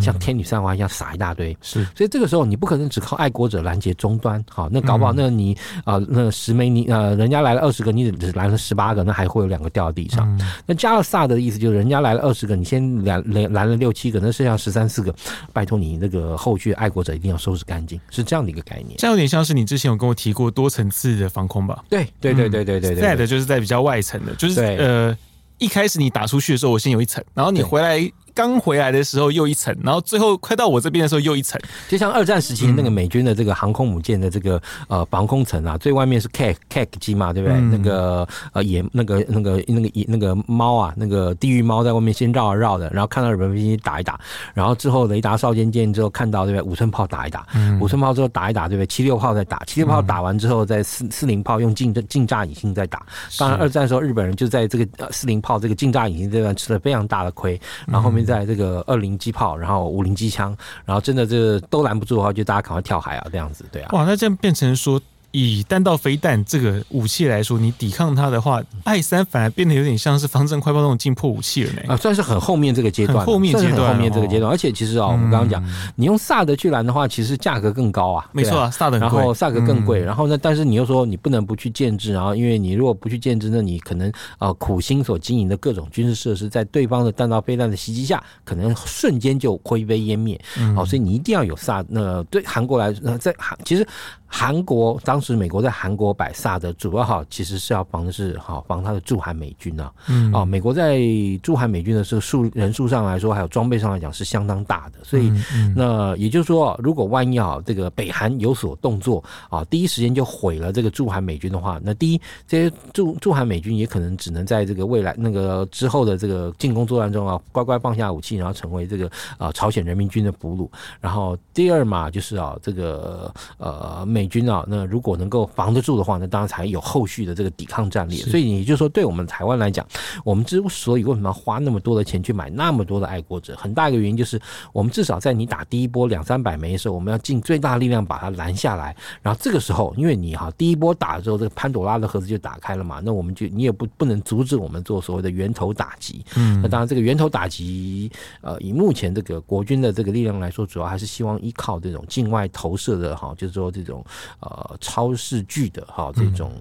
像天女散花一样撒一大堆。是，所以这个时候你不可能只靠爱国者拦截终端，好，那搞不好那你啊、呃，那十枚你呃，人家来了二十个，你只拦了十八个，那还会有两个掉到地上。那加了萨的意思就是，人家来了二十个，你先拦拦拦了六七个，那剩下十三四个，拜托你那个后续爱国者一定要收拾干净，是这样的一个概念。这样有点像是你之前有跟我提过多层次的防空吧？对对对。对对对对，在的就是在比较外层的，就是呃，一开始你打出去的时候，我先有一层，然后你回来。刚回来的时候又一层，然后最后快到我这边的时候又一层，就像二战时期那个美军的这个航空母舰的这个呃防空层啊，最外面是 K K 机嘛，对不对？嗯、那个呃野那个那个那个野那个猫啊，那个地狱猫在外面先绕啊绕的，然后看到日本飞机打一打，然后之后雷达哨监见之后看到对不对？五寸炮打一打，五寸炮之后打一打对不对？七六炮再打，七六炮打完之后再四四零炮用近近炸引信再打。当然二战的时候日本人就在这个四零炮这个近炸引信这段吃了非常大的亏，然后后面现在这个二。零机炮，然后五零机枪，然后真的这都拦不住的话，就大家赶快跳海啊，这样子，对啊。哇，那这样变成说。以弹道飞弹这个武器来说，你抵抗它的话，爱三反而变得有点像是方阵快炮那种近迫武器了呢。啊，算是很后面这个阶段，后面阶段，后面这个阶段。而且其实啊，我们刚刚讲，你用萨德去拦的话，其实价格更高啊。没错啊，萨德，然后萨格更贵。然后呢，但是你又说你不能不去建制，然后因为你如果不去建制，那你可能啊苦心所经营的各种军事设施，在对方的弹道飞弹的袭击下，可能瞬间就灰飞烟灭。好，所以你一定要有萨。那对韩国来说，在韩其实。韩国当时美国在韩国摆萨德，主要哈其实是要防的是哈防他的驻韩美军啊，嗯啊，美国在驻韩美军的这个数人数上来说，还有装备上来讲是相当大的，所以那也就是说，如果万一啊这个北韩有所动作啊，第一时间就毁了这个驻韩美军的话，那第一这些驻驻韩美军也可能只能在这个未来那个之后的这个进攻作战中啊，乖乖放下武器，然后成为这个啊朝鲜人民军的俘虏。然后第二嘛，就是啊这个呃美。美军啊，那如果能够防得住的话，那当然才有后续的这个抵抗战力。所以也就是说，对我们台湾来讲，我们之所以为什么要花那么多的钱去买那么多的爱国者，很大一个原因就是，我们至少在你打第一波两三百枚的时候，我们要尽最大力量把它拦下来。然后这个时候，因为你哈第一波打了之后，这个潘朵拉的盒子就打开了嘛，那我们就你也不不能阻止我们做所谓的源头打击。嗯，那当然这个源头打击，呃，以目前这个国军的这个力量来说，主要还是希望依靠这种境外投射的哈，就是说这种。呃，超视距的哈这种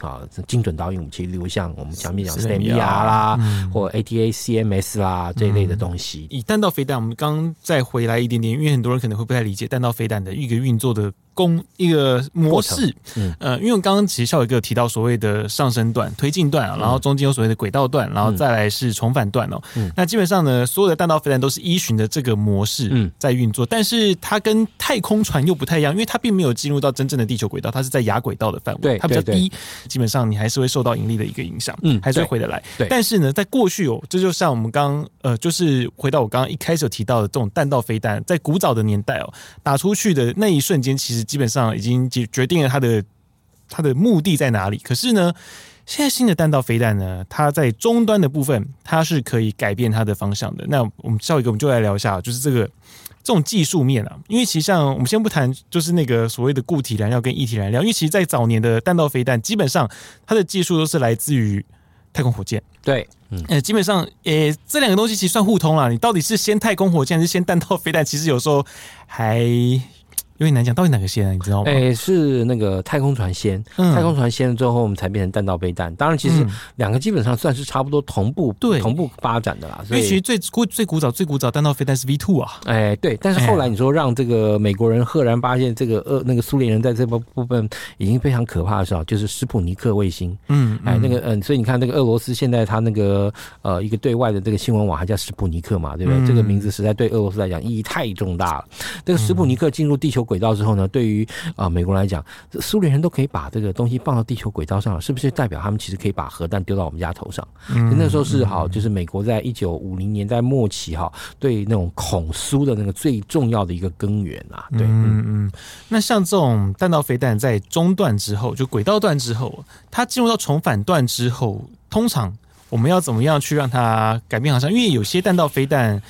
啊精准导引武器，例如像我们前面讲的 SAM-1R 啦，嗯、或 ATACMS 啦这一类的东西。以弹道飞弹，我们刚再回来一点点，因为很多人可能会不太理解弹道飞弹的一个运作的。攻一个模式，嗯，呃，因为我刚刚其实孝玮哥有提到所谓的上升段、推进段啊，然后中间有所谓的轨道段，然后再来是重返段哦。嗯，那基本上呢，所有的弹道飞弹都是依循的这个模式在运作，但是它跟太空船又不太一样，因为它并没有进入到真正的地球轨道，它是在亚轨道的范围，对，它比较低，基本上你还是会受到引力的一个影响，嗯，还是会回得来。对，但是呢，在过去哦，这就像我们刚呃，就是回到我刚刚一开始有提到的这种弹道飞弹，在古早的年代哦，打出去的那一瞬间，其实基本上已经决决定了它的它的目的在哪里。可是呢，现在新的弹道飞弹呢，它在终端的部分，它是可以改变它的方向的。那我们下一个我们就来聊一下，就是这个这种技术面啊。因为其实像我们先不谈，就是那个所谓的固体燃料跟液体燃料，因为其实在早年的弹道飞弹，基本上它的技术都是来自于太空火箭。对，嗯，呃，基本上，呃，这两个东西其实算互通了。你到底是先太空火箭还是先弹道飞弹？其实有时候还。有点难讲，到底哪个先啊？你知道吗？哎、欸，是那个太空船先，嗯、太空船先了之后，我们才变成弹道飞弹。当然，其实两个基本上算是差不多同步，对、嗯，同步发展的啦。所以，其实最古最古早最古早弹道飞弹是 V two 啊。哎、欸，对。但是后来你说让这个美国人赫然发现这个呃那个苏联人在这部部分已经非常可怕的时候，就是史普尼克卫星。嗯，哎，那个嗯，所以你看那个俄罗斯现在他那个呃一个对外的这个新闻网还叫史普尼克嘛，对不对？嗯、这个名字实在对俄罗斯来讲意义太重大了。这个史普尼克进入地球。轨道之后呢，对于啊、呃、美国来讲，苏联人都可以把这个东西放到地球轨道上了，是不是代表他们其实可以把核弹丢到我们家头上？嗯，那时候是好，就是美国在一九五零年代末期哈，对那种恐苏的那个最重要的一个根源啊。对，嗯嗯。那像这种弹道飞弹在中段之后，就轨道段之后，它进入到重返段之后，通常我们要怎么样去让它改变航向？因为有些弹道飞弹。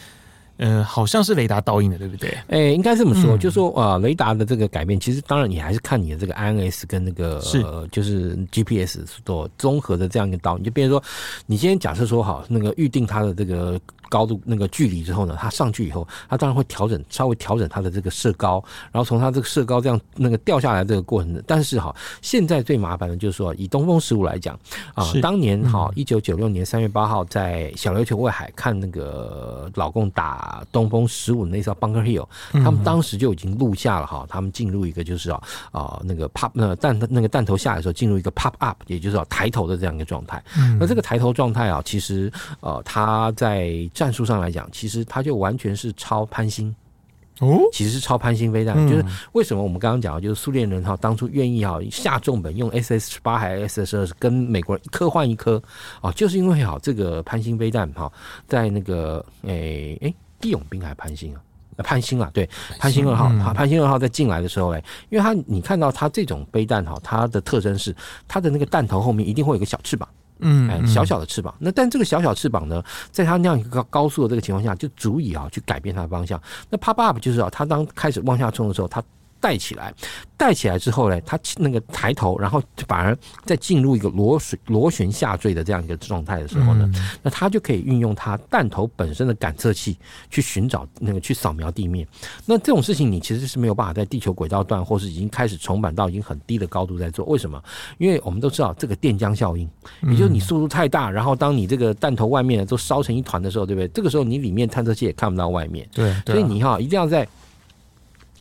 呃，好像是雷达倒映的，对不对？哎、欸，应该这么说，嗯、就是说啊、呃，雷达的这个改变，其实当然你还是看你的这个 INS 跟那个是呃，就是 GPS 所综合的这样一个倒映。就比如说，你今天假设说好，那个预定它的这个。高度那个距离之后呢，它上去以后，它当然会调整，稍微调整它的这个射高，然后从它这个射高这样那个掉下来这个过程。但是哈，现在最麻烦的就是说，以东风十五来讲啊，当年哈一九九六年三月八号在小琉球外海看那个老共打东风十五那艘 Bunker Hill，他们当时就已经录下了哈，他们进入一个就是啊啊那个 pop 那个弹那个弹头下来的时候进入一个 pop up，也就是啊抬头的这样一个状态。那这个抬头状态啊，其实呃，它在战术上来讲，其实它就完全是超潘兴哦，其实是超潘兴飞弹。就是为什么我们刚刚讲，就是苏联人哈当初愿意哈下重本用 SS 十八还是 SS 十二跟美国人一颗换一颗啊，就是因为哈这个潘兴飞弹哈在那个诶诶义勇兵还是潘兴啊？潘兴啊对潘兴二号哈潘兴二号在进来的时候哎，因为他你看到它这种飞弹哈，它的特征是它的那个弹头后面一定会有一个小翅膀。嗯，哎，小小的翅膀，那但这个小小翅膀呢，在它那样一个高高速的这个情况下，就足以啊去改变它的方向。那 pop up 就是啊，它当开始往下冲的时候，它。带起来，带起来之后呢，它那个抬头，然后反而再进入一个螺旋螺旋下坠的这样一个状态的时候呢，嗯、那它就可以运用它弹头本身的感测器去寻找那个去扫描地面。那这种事情你其实是没有办法在地球轨道段，或是已经开始重返到已经很低的高度在做。为什么？因为我们都知道这个电浆效应，也就是你速度太大，然后当你这个弹头外面都烧成一团的时候，对不对？这个时候你里面探测器也看不到外面。对，对啊、所以你哈一定要在。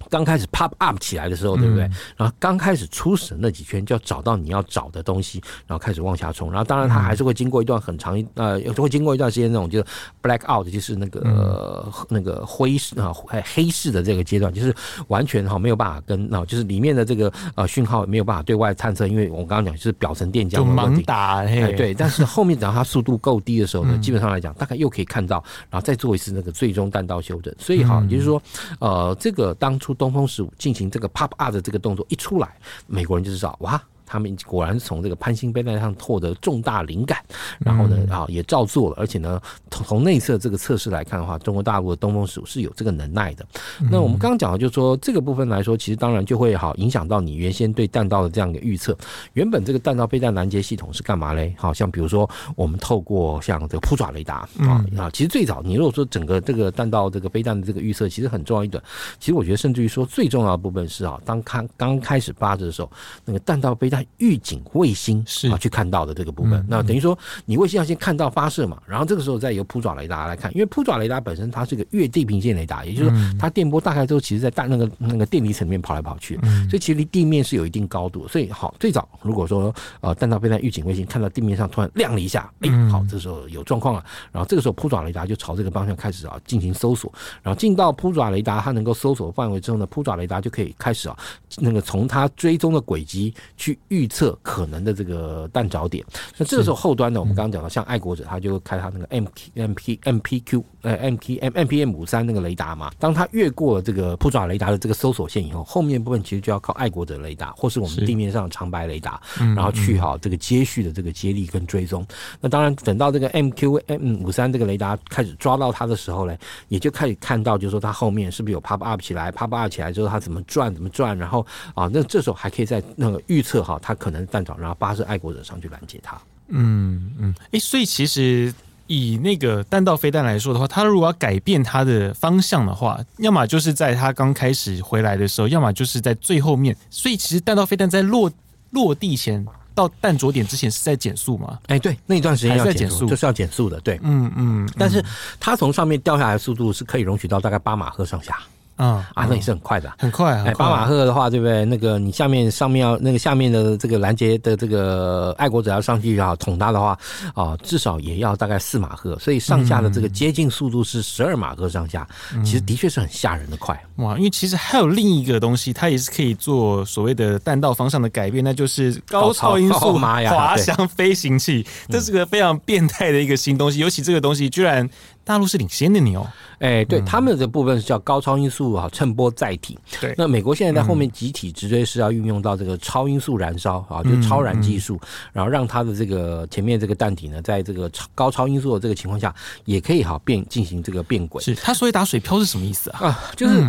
刚开始 pop up 起来的时候，对不对？嗯、然后刚开始初始那几圈就要找到你要找的东西，然后开始往下冲。然后当然它还是会经过一段很长一呃，会经过一段时间那种就是 black out，就是那个、呃、那个灰式啊黑市的这个阶段，就是完全哈没有办法跟啊，就是里面的这个呃讯号没有办法对外探测，因为我刚刚讲就是表层电浆盲打对。但是后面只要它速度够低的时候呢，基本上来讲大概又可以看到，然后再做一次那个最终弹道修正。所以哈，也就是说呃，这个当初。东风十五进行这个 pop up 的这个动作一出来，美国人就知道哇。他们果然是从这个潘兴飞弹上获得重大灵感，然后呢啊也照做了，而且呢从从内测这个测试来看的话，中国大陆的东风十五是有这个能耐的。那我们刚刚讲的就是说这个部分来说，其实当然就会好影响到你原先对弹道的这样一个预测。原本这个弹道飞弹拦截系统是干嘛嘞？好像比如说我们透过像这个扑爪雷达啊啊，其实最早你如果说整个这个弹道这个飞弹的这个预测，其实很重要一点。其实我觉得甚至于说最重要的部分是啊，当看刚开始发射的时候，那个弹道飞弹。预警卫星是。啊，去看到的这个部分，嗯、那等于说你卫星要先看到发射嘛，然后这个时候再由扑爪雷达来看，因为扑爪雷达本身它是个越地平线雷达，也就是说它电波大概都其实在大那个那个电离层面跑来跑去，嗯、所以其实离地面是有一定高度。所以好，最早如果说呃弹道飞弹预警卫星看到地面上突然亮了一下，哎，好，这时候有状况了，然后这个时候扑爪雷达就朝这个方向开始啊进行搜索，然后进到扑爪雷达它能够搜索范围之后呢，扑爪雷达就可以开始啊那个从它追踪的轨迹去预测。可能的这个弹着点，那这个时候后端呢，我们刚刚讲到，像爱国者，他就开他那个 M P M P M P Q 呃 M P M M P M 五三那个雷达嘛，当它越过了这个扑爪雷达的这个搜索线以后，后面部分其实就要靠爱国者雷达或是我们地面上的长白雷达，然后去好这个接续的这个接力跟追踪。那当然等到这个 M Q M 五三这个雷达开始抓到它的时候呢，也就开始看到，就是说它后面是不是有 pop up 起来，pop up 起来之后它怎么转怎么转，然后啊，那这时候还可以在那个预测哈，它可能。弹头，然后发射爱国者上去拦截它。嗯嗯，哎、欸，所以其实以那个弹道飞弹来说的话，它如果要改变它的方向的话，要么就是在它刚开始回来的时候，要么就是在最后面。所以其实弹道飞弹在落落地前到弹着点之前是在减速嘛？哎、欸，对，那一段时间要减速，就是要减速的。对，嗯嗯，但是它从上面掉下来的速度是可以容许到大概八马赫上下。嗯啊，那也是很快的，很快啊。哎，八马赫的话，对不对？那个你下面上面要那个下面的这个拦截的这个爱国者要上去啊捅他的话啊，至少也要大概四马赫，所以上下的这个接近速度是十二马赫上下，其实的确是很吓人的快。哇，因为其实还有另一个东西，它也是可以做所谓的弹道方向的改变，那就是高超音速滑翔飞行器，这是个非常变态的一个新东西，尤其这个东西居然。大陆是领先的你哦，哎，对，他们的部分是叫高超音速啊衬波载体。对，那美国现在在后面集体直追是要运用到这个超音速燃烧啊，就超燃技术，然后让它的这个前面这个弹体呢，在这个超高超音速的这个情况下，也可以好变进行这个变轨。是，它所以打水漂是什么意思啊？啊，就是。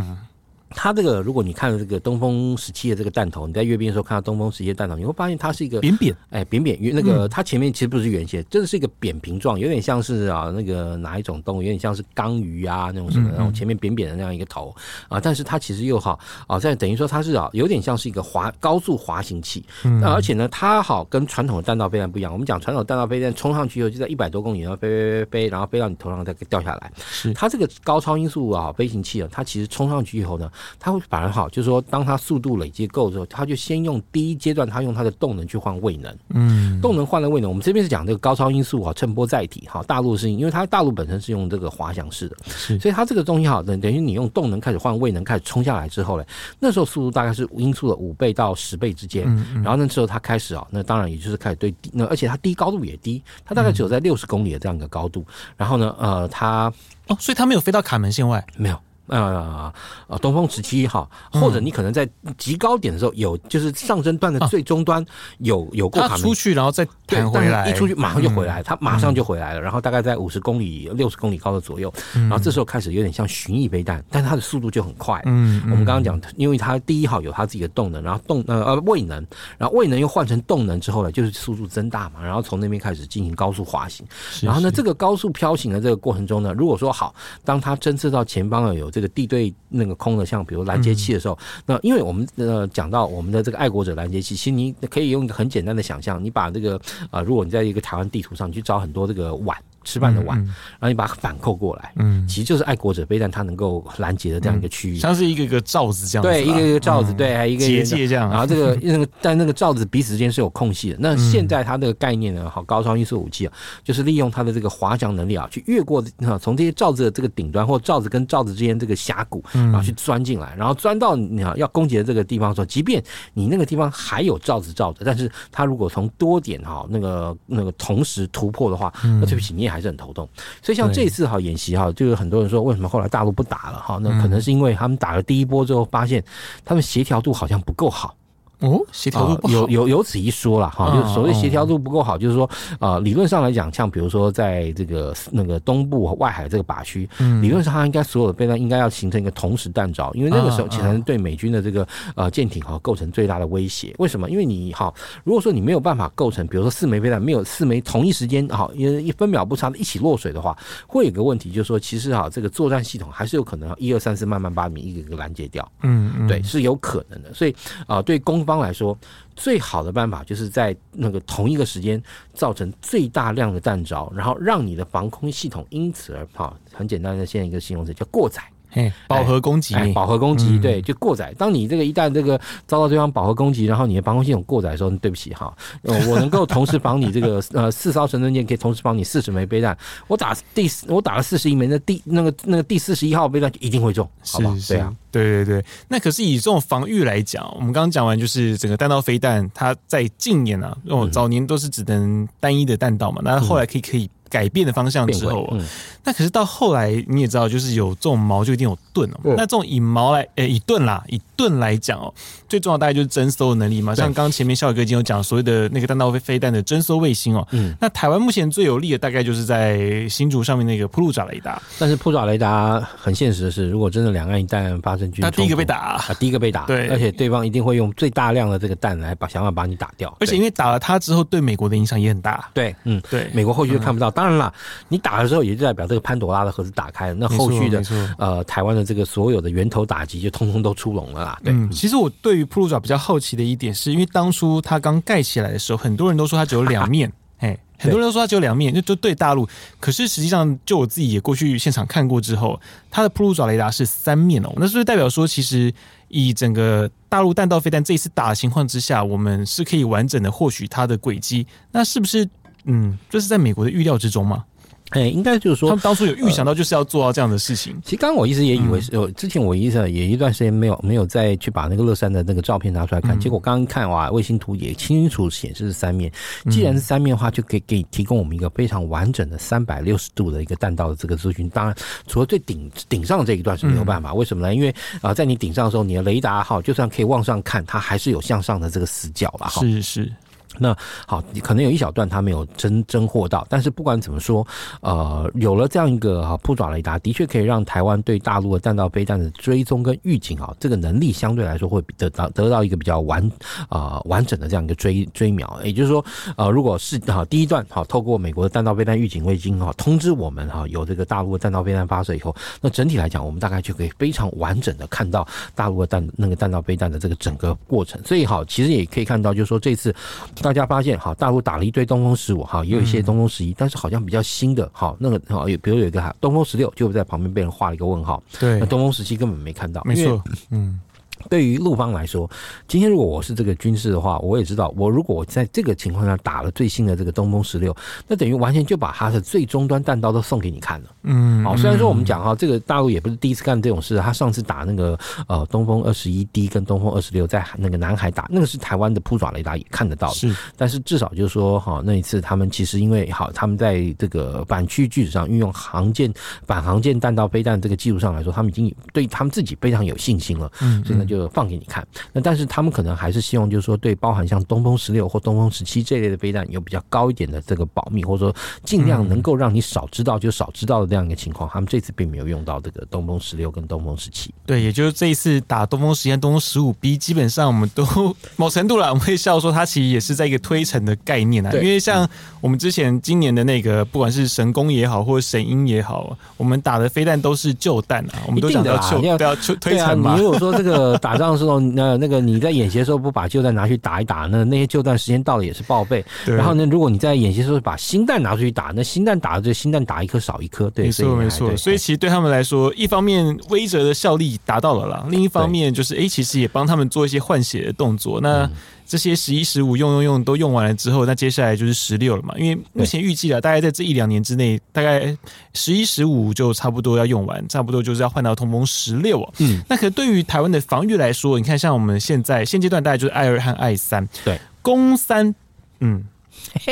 它这个，如果你看了这个东风十七的这个弹头，你在阅兵的时候看到东风十七的弹头，你会发现它是一个扁扁，哎，扁扁，那个它前面其实不是圆形，真的是一个扁平状，有点像是啊那个哪一种动物，有点像是缸鱼啊那种什么，然后前面扁扁的那样一个头。啊，但是它其实又好啊，在等于说它是啊有点像是一个滑高速滑行器，那而且呢，它好跟传统的弹道飞弹不一样，我们讲传统弹道飞弹冲上去以后就在一百多公里，然后飞飞飞飞，然后飞到你头上再掉下来，是。它这个高超音速啊飞行器啊，它其实冲上去以后呢，它会反而。好，就是说，当它速度累积够之后，它就先用第一阶段，它用它的动能去换位能。嗯，动能换了位能，我们这边是讲这个高超音速啊，衬波载体。哈，大陆是因为它大陆本身是用这个滑翔式的，所以它这个东西好，等等于你用动能开始换位能，开始冲下来之后呢，那时候速度大概是音速的五倍到十倍之间。然后那时候它开始啊，那当然也就是开始对低，那而且它低高度也低，它大概只有在六十公里的这样一个高度。然后呢，呃，它哦，所以它没有飞到卡门线外，没有。呃呃，东风十七号，或者你可能在极高点的时候有，就是上升段的最终端有有过卡门，出去然后再弹回来，一出去马上就回来，它马上就回来了，然后大概在五十公里、六十公里高的左右，然后这时候开始有点像巡弋飞弹，但是它的速度就很快。嗯，我们刚刚讲，因为它第一号有它自己的动能，然后动呃呃位能，然后位能又换成动能之后呢，就是速度增大嘛，然后从那边开始进行高速滑行，然后呢，这个高速飘行的这个过程中呢，如果说好，当它侦测到前方有这这个地对那个空的，像比如拦截器的时候，那因为我们呃讲到我们的这个爱国者拦截器，其实你可以用一个很简单的想象，你把这个啊、呃，如果你在一个台湾地图上，你去找很多这个碗。吃饭的碗，然后你把它反扣过来，嗯，其实就是爱国者飞弹它能够拦截的这样一个区域，像是一个一个罩子这样子，对，一个一个罩子，对，还一个结界这样。然后这个那个，但那个罩子彼此之间是有空隙的。那现在它这个概念呢，好，高超音速武器啊，就是利用它的这个滑翔能力啊，去越过啊从这些罩子的这个顶端或罩子跟罩子之间这个峡谷，然后去钻进来，然后钻到你要攻击的这个地方的时候，即便你那个地方还有罩子罩着，但是它如果从多点哈那个那个同时突破的话，那对不起，你也还是很头痛。所以像这次哈演习哈，就有很多人说，为什么后来大陆不打了哈？那可能是因为他们打了第一波之后，发现他们协调度好像不够好。哦，协调度不好，有有有此一说了哈，就所谓协调度不够好，就是说呃，理论上来讲，像比如说在这个那个东部外海这个靶区，理论上它应该所有的飞弹应该要形成一个同时弹着，因为那个时候其实对美军的这个呃舰艇哈构成最大的威胁。为什么？因为你哈，如果说你没有办法构成，比如说四枚飞弹没有四枚同一时间哈，因为一分秒不差的一起落水的话，会有个问题，就是说其实哈这个作战系统还是有可能一二三四慢慢把你一个一个拦截掉。嗯，对，是有可能的。所以啊，对攻方来说，最好的办法就是在那个同一个时间造成最大量的弹着，然后让你的防空系统因此而跑。很简单的，现在一个形容词叫过载。嘿，饱和攻击，饱和攻击，对，就过载。当你这个一旦这个遭到对方饱和攻击，然后你的防空系统过载的时候，对不起哈，我能够同时防你这个 呃四艘神盾舰，可以同时防你四十枚飞弹。我打第我打了四十一枚，那第那个那个第四十一号飞弹就一定会中，好吧？对啊，对对对。那可是以这种防御来讲，我们刚刚讲完就是整个弹道飞弹，它在近年啊，哦，早年都是只能单一的弹道嘛，那后来可以可以。改变的方向之后，嗯、那可是到后来你也知道，就是有这种矛就一定有盾哦。嗯、那这种以矛来，呃、欸，以盾啦，以盾来讲哦，最重要大概就是侦搜的能力嘛。像刚刚前面孝玮哥已经有讲所谓的那个弹道飞飞弹的侦搜卫星哦。嗯。那台湾目前最有利的大概就是在新竹上面那个铺路爪雷达。但是铺爪雷达很现实的是，如果真的两岸一旦发生军，他第一个被打啊，第一个被打。对。而且对方一定会用最大量的这个弹来把想法把你打掉。而且因为打了他之后，对美国的影响也很大。对，嗯，对，美国后续就看不到。嗯、当然啦，你。打的时候，也就代表这个潘朵拉的盒子打开了。那后续的呃，台湾的这个所有的源头打击就通通都出笼了啦。对，嗯、其实我对于铺路爪比较好奇的一点，是因为当初它刚盖起来的时候，很多人都说它只有两面，哎，很多人都说它只有两面，就就对大陆。可是实际上，就我自己也过去现场看过之后，它的铺路爪雷达是三面哦。那是不是代表说，其实以整个大陆弹道飞弹这一次打的情况之下，我们是可以完整的获取它的轨迹？那是不是嗯，这是在美国的预料之中吗？哎，应该就是说，他们当初有预想到就是要做到这样的事情。呃、其实刚刚我一直也以为是，有之前我一直也一段时间没有没有再去把那个乐山的那个照片拿出来看。嗯、结果刚刚看哇，卫星图也清清楚楚显示是三面。既然是三面的话，就可以给提供我们一个非常完整的三百六十度的一个弹道的这个资讯。当然，除了最顶顶上这一段是没有办法，为什么呢？因为啊、呃，在你顶上的时候，你的雷达哈，就算可以往上看，它还是有向上的这个死角了哈。是是。那好，可能有一小段它没有侦侦获到，但是不管怎么说，呃，有了这样一个哈铺爪雷达，的确可以让台湾对大陆的弹道飞弹的追踪跟预警啊，这个能力相对来说会得到得到一个比较完啊、呃、完整的这样一个追追瞄。也就是说，呃，如果是哈第一段哈透过美国的弹道飞弹预警卫星哈通知我们哈有这个大陆的弹道飞弹发射以后，那整体来讲，我们大概就可以非常完整的看到大陆的弹那个弹道飞弹的这个整个过程。所以好，其实也可以看到，就是说这次。大家发现哈，大陆打了一堆东风十五哈，也有一些东风十一，但是好像比较新的哈，那个哈，有比如有一个哈东风十六就在旁边被人画了一个问号，对，那东风十七根本没看到，没错，嗯。对于陆方来说，今天如果我是这个军事的话，我也知道，我如果在这个情况下打了最新的这个东风十六，那等于完全就把它的最终端弹道都送给你看了。嗯，好，虽然说我们讲哈，这个大陆也不是第一次干这种事，他上次打那个呃东风二十一 D 跟东风二十六在那个南海打，那个是台湾的铺爪雷达也看得到的。是，但是至少就是说哈，那一次他们其实因为好，他们在这个板区句子上运用航舰反航舰弹道飞弹这个技术上来说，他们已经对他们自己非常有信心了。嗯，所以呢就放给你看。那但是他们可能还是希望，就是说，对包含像东风十六或东风十七这类的飞弹有比较高一点的这个保密，或者说尽量能够让你少知道就少知道的这样一个情况。他们这次并没有用到这个东风十六跟东风十七。对，也就是这一次打东风十一、东风十五 B，基本上我们都 某程度了，我们会笑说它其实也是在一个推陈的概念啊。因为像我们之前今年的那个，不管是神功也好，或者神鹰也好，我们打的飞弹都是旧弹啊。我们都想要旧，不要推陈嘛。你如果说这个打仗的时候，那那个你在演习的时候不把旧弹拿去打一打，那那些旧弹时间到了也是报备。然后呢，如果你在演习的时候把新弹拿出去打，那新弹打的就新弹打一颗少一颗。对，没错没错。所以其实对他们来说，一方面威慑的效力达到了啦，另一方面就是哎，其实也帮他们做一些换血的动作。那这些十一十五用用用都用完了之后，那接下来就是十六了嘛。因为目前预计啊，大概在这一两年之内，大概十一十五就差不多要用完，差不多就是要换到通风十六哦。嗯，那可能对于台湾的防御来说，你看像我们现在现阶段大概就是 I 二和 I 三，对，攻三，嗯，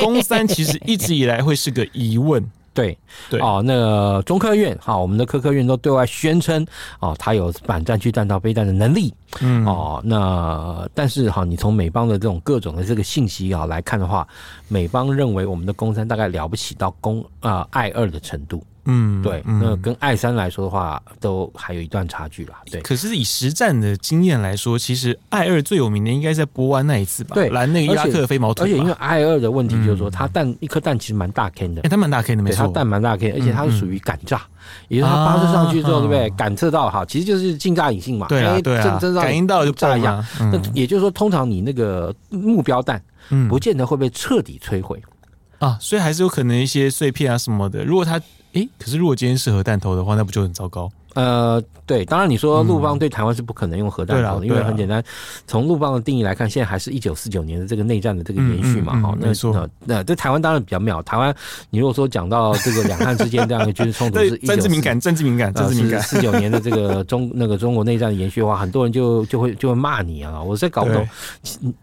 攻三 其实一直以来会是个疑问。对。对。哦，那个中科院哈，我们的科科院都对外宣称哦，它有反战区弹道飞弹的能力，嗯。哦，那但是哈，你从美方的这种各种的这个信息啊来看的话，美方认为我们的攻三大概了不起到攻啊爱二的程度。嗯，对，那跟爱三来说的话，都还有一段差距啦。对，可是以实战的经验来说，其实爱二最有名的应该在波湾那一次吧？对，拦那个伊拉克的飞毛腿。而且因为爱二的问题就是说，它弹一颗弹其实蛮大 K 的，哎，它蛮大 K 的，没错，它弹蛮大 K，而且它是属于感炸，也就是它发射上去之后，对不对？感测到哈，其实就是近炸引信嘛。对啊，对啊，感应到就炸一样。那也就是说，通常你那个目标弹，嗯，不见得会被彻底摧毁啊，所以还是有可能一些碎片啊什么的。如果他诶，可是如果今天是核弹头的话，那不就很糟糕？呃，对，当然你说陆邦对台湾是不可能用核弹头的，嗯、因为很简单，从陆邦的定义来看，现在还是一九四九年的这个内战的这个延续嘛。哈、嗯，嗯、那说那那这台湾当然比较妙。台湾，你如果说讲到这个两岸之间这样的军事冲突 是政治敏感，政治敏感，政治敏感，四九年的这个中那个中国内战的延续的话，很多人就就会就会骂你啊！我实在搞不懂，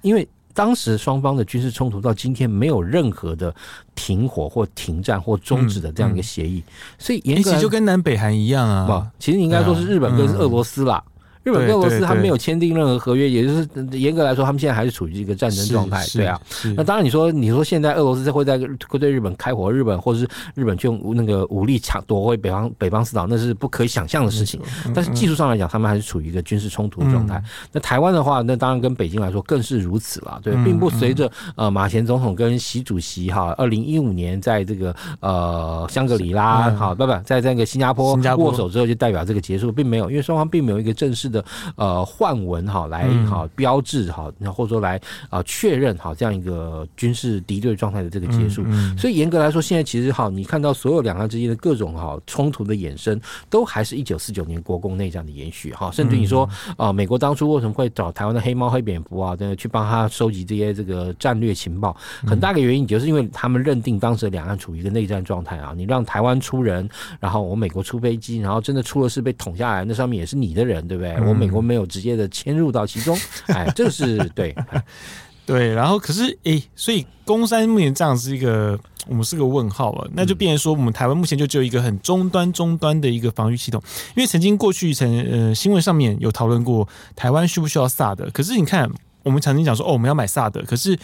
因为。当时双方的军事冲突到今天没有任何的停火或停战或终止的这样一个协议，所以严格就跟南北韩一样啊。不其实你应该说是日本跟俄罗斯啦。日本跟俄罗斯他没有签订任何合约，也就是严格来说，他们现在还是处于一个战争状态。对啊，那当然你说你说现在俄罗斯会在会对日本开火，日本或者是日本就用那个武力抢夺回北方北方四岛，那是不可以想象的事情。但是技术上来讲，他们还是处于一个军事冲突的状态。那台湾的话，那当然跟北京来说更是如此了。对，并不随着呃马前总统跟习主席哈，二零一五年在这个呃香格里拉好不不，在这个新加坡握手之后就代表这个结束，并没有，因为双方并没有一个正式的呃换文哈来哈标志哈，那或者说来啊确认哈这样一个军事敌对状态的这个结束。所以严格来说，现在其实哈，你看到所有两岸之间的各种哈冲突的衍生，都还是一九四九年国共内战的延续哈。甚至你说啊，美国当初为什么会找台湾的黑猫黑蝙蝠啊，去帮他收集这些这个战略情报？很大的原因就是因为他们认定当时两岸处于一个内战状态啊，你让台湾出人，然后我美国出飞机，然后真的出了事被捅下来，那上面也是你的人，对不对？我美国没有直接的迁入到其中，哎，这个是对，对。然后可是诶，所以公山目前这样是一个，我们是个问号了，那就变成说，我们台湾目前就只有一个很终端终端的一个防御系统，因为曾经过去曾呃新闻上面有讨论过台湾需不需要萨德，可是你看我们曾经讲说哦我们要买萨德，可是。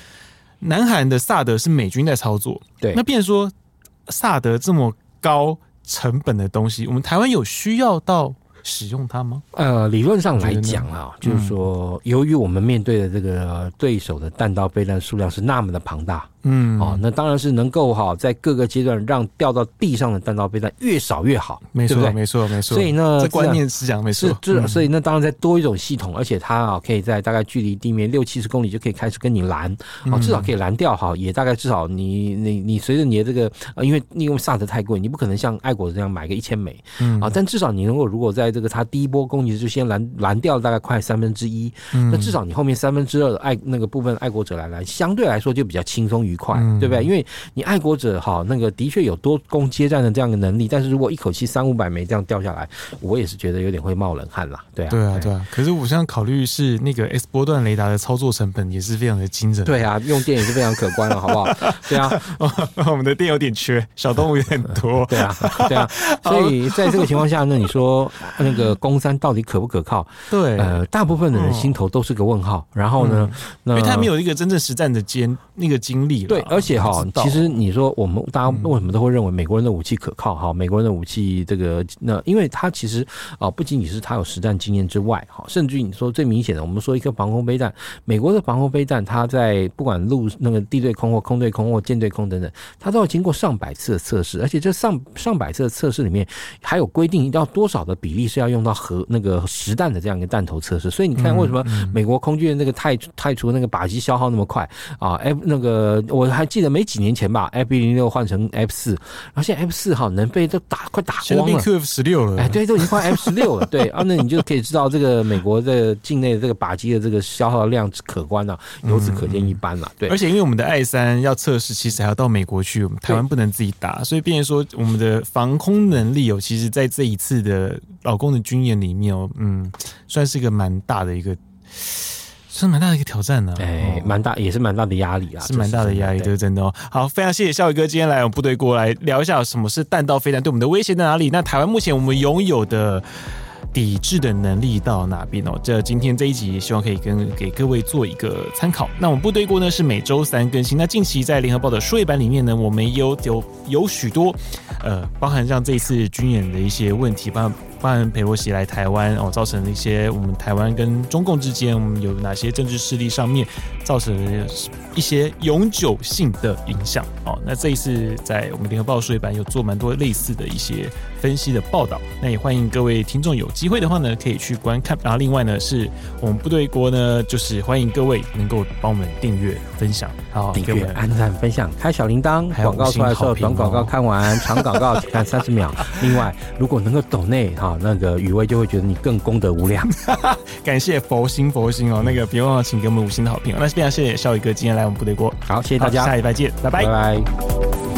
南韩的萨德是美军在操作，对，那变成说萨德这么高成本的东西，我们台湾有需要到使用它吗？呃，理论上来讲啊，就是说，由于我们面对的这个对手的弹道飞弹数量是那么的庞大。嗯，哦，那当然是能够哈，在各个阶段让掉到地上的弹道飞弹越少越好，没错，没错，没错。所以呢，这观念是讲，没错。是，所以那当然再多一种系统，而且它啊，可以在大概距离地面六七十公里就可以开始跟你拦，哦，至少可以拦掉哈，也大概至少你你你随着你的这个，呃，因为因为萨德太贵，你不可能像爱国者这样买个一千枚，嗯啊，但至少你能够如果在这个它第一波攻击就先拦拦掉大概快三分之一，那至少你后面三分之二的爱那个部分爱国者来拦，相对来说就比较轻松愉快，对不对？因为你爱国者哈，那个的确有多攻接战的这样的能力，但是如果一口气三五百枚这样掉下来，我也是觉得有点会冒冷汗啦。对啊，对啊，对啊。可是我现在考虑是那个 S 波段雷达的操作成本也是非常的惊人。对啊，用电也是非常可观的，好不好？对啊，我们的电有点缺，小动物有点多。对啊，对啊。所以在这个情况下，呢你说那个攻三到底可不可靠？对，呃，大部分的人心头都是个问号。然后呢，因为他没有一个真正实战的经那个经历。对，而且哈。其实你说我们大家为什么都会认为美国人的武器可靠？哈，美国人的武器这个那，因为他其实啊，不仅仅是他有实战经验之外，哈，甚至于你说最明显的，我们说一颗防空飞弹，美国的防空飞弹，它在不管陆那个地对空或空对空或舰对空等等，它都要经过上百次的测试，而且这上上百次的测试里面还有规定要多少的比例是要用到核那个实弹的这样一个弹头测试。所以你看为什么美国空军的那个太太除那个靶机消耗那么快啊？哎，那个我还记得没几年前吧，F 一零六换成 F 四，然后现在 F 四哈能被都打快打光了，现在 F 十六了，哎，对，都已经换 F 十六了，对啊，那你就可以知道这个美国的境内的这个靶机的这个消耗量可观了，由此可见一斑了，对。而且因为我们的 I 三要测试，其实还要到美国去，我们台湾不能自己打，所以变成说我们的防空能力哦，其实在这一次的老公的军演里面哦，嗯，算是一个蛮大的一个。是蛮大的一个挑战呢、啊，哎，蛮大，也是蛮大的压力啊，是蛮大的压力，这是真的哦。好，非常谢谢笑宇哥今天来我们部队锅来聊一下什么是弹道飞弹对我们的威胁在哪里？那台湾目前我们拥有的抵制的能力到哪边哦？这今天这一集希望可以跟给各位做一个参考。那我们部队锅呢是每周三更新。那近期在联合报的数位版里面呢，我们有有有许多呃，包含像这一次军演的一些问题，包含。包含裴洛西来台湾哦，造成了一些我们台湾跟中共之间，我们有哪些政治势力上面造成了一些永久性的影响哦。那这一次在我们联合报数位版有做蛮多类似的一些分析的报道，那也欢迎各位听众有机会的话呢，可以去观看。然后另外呢，是我们部队锅呢，就是欢迎各位能够帮我们订阅、分享，好订阅、按赞、分享、开小铃铛。广告出来的时候，短广告看完，长广告只看三十秒。另外，如果能够抖内哈。那个雨薇就会觉得你更功德无量，感谢佛心佛心哦，那个别忘了请给我们五星的好评。那非常谢谢少宇哥今天来我们部队过，好，谢谢大家，下礼拜见，拜拜。拜拜。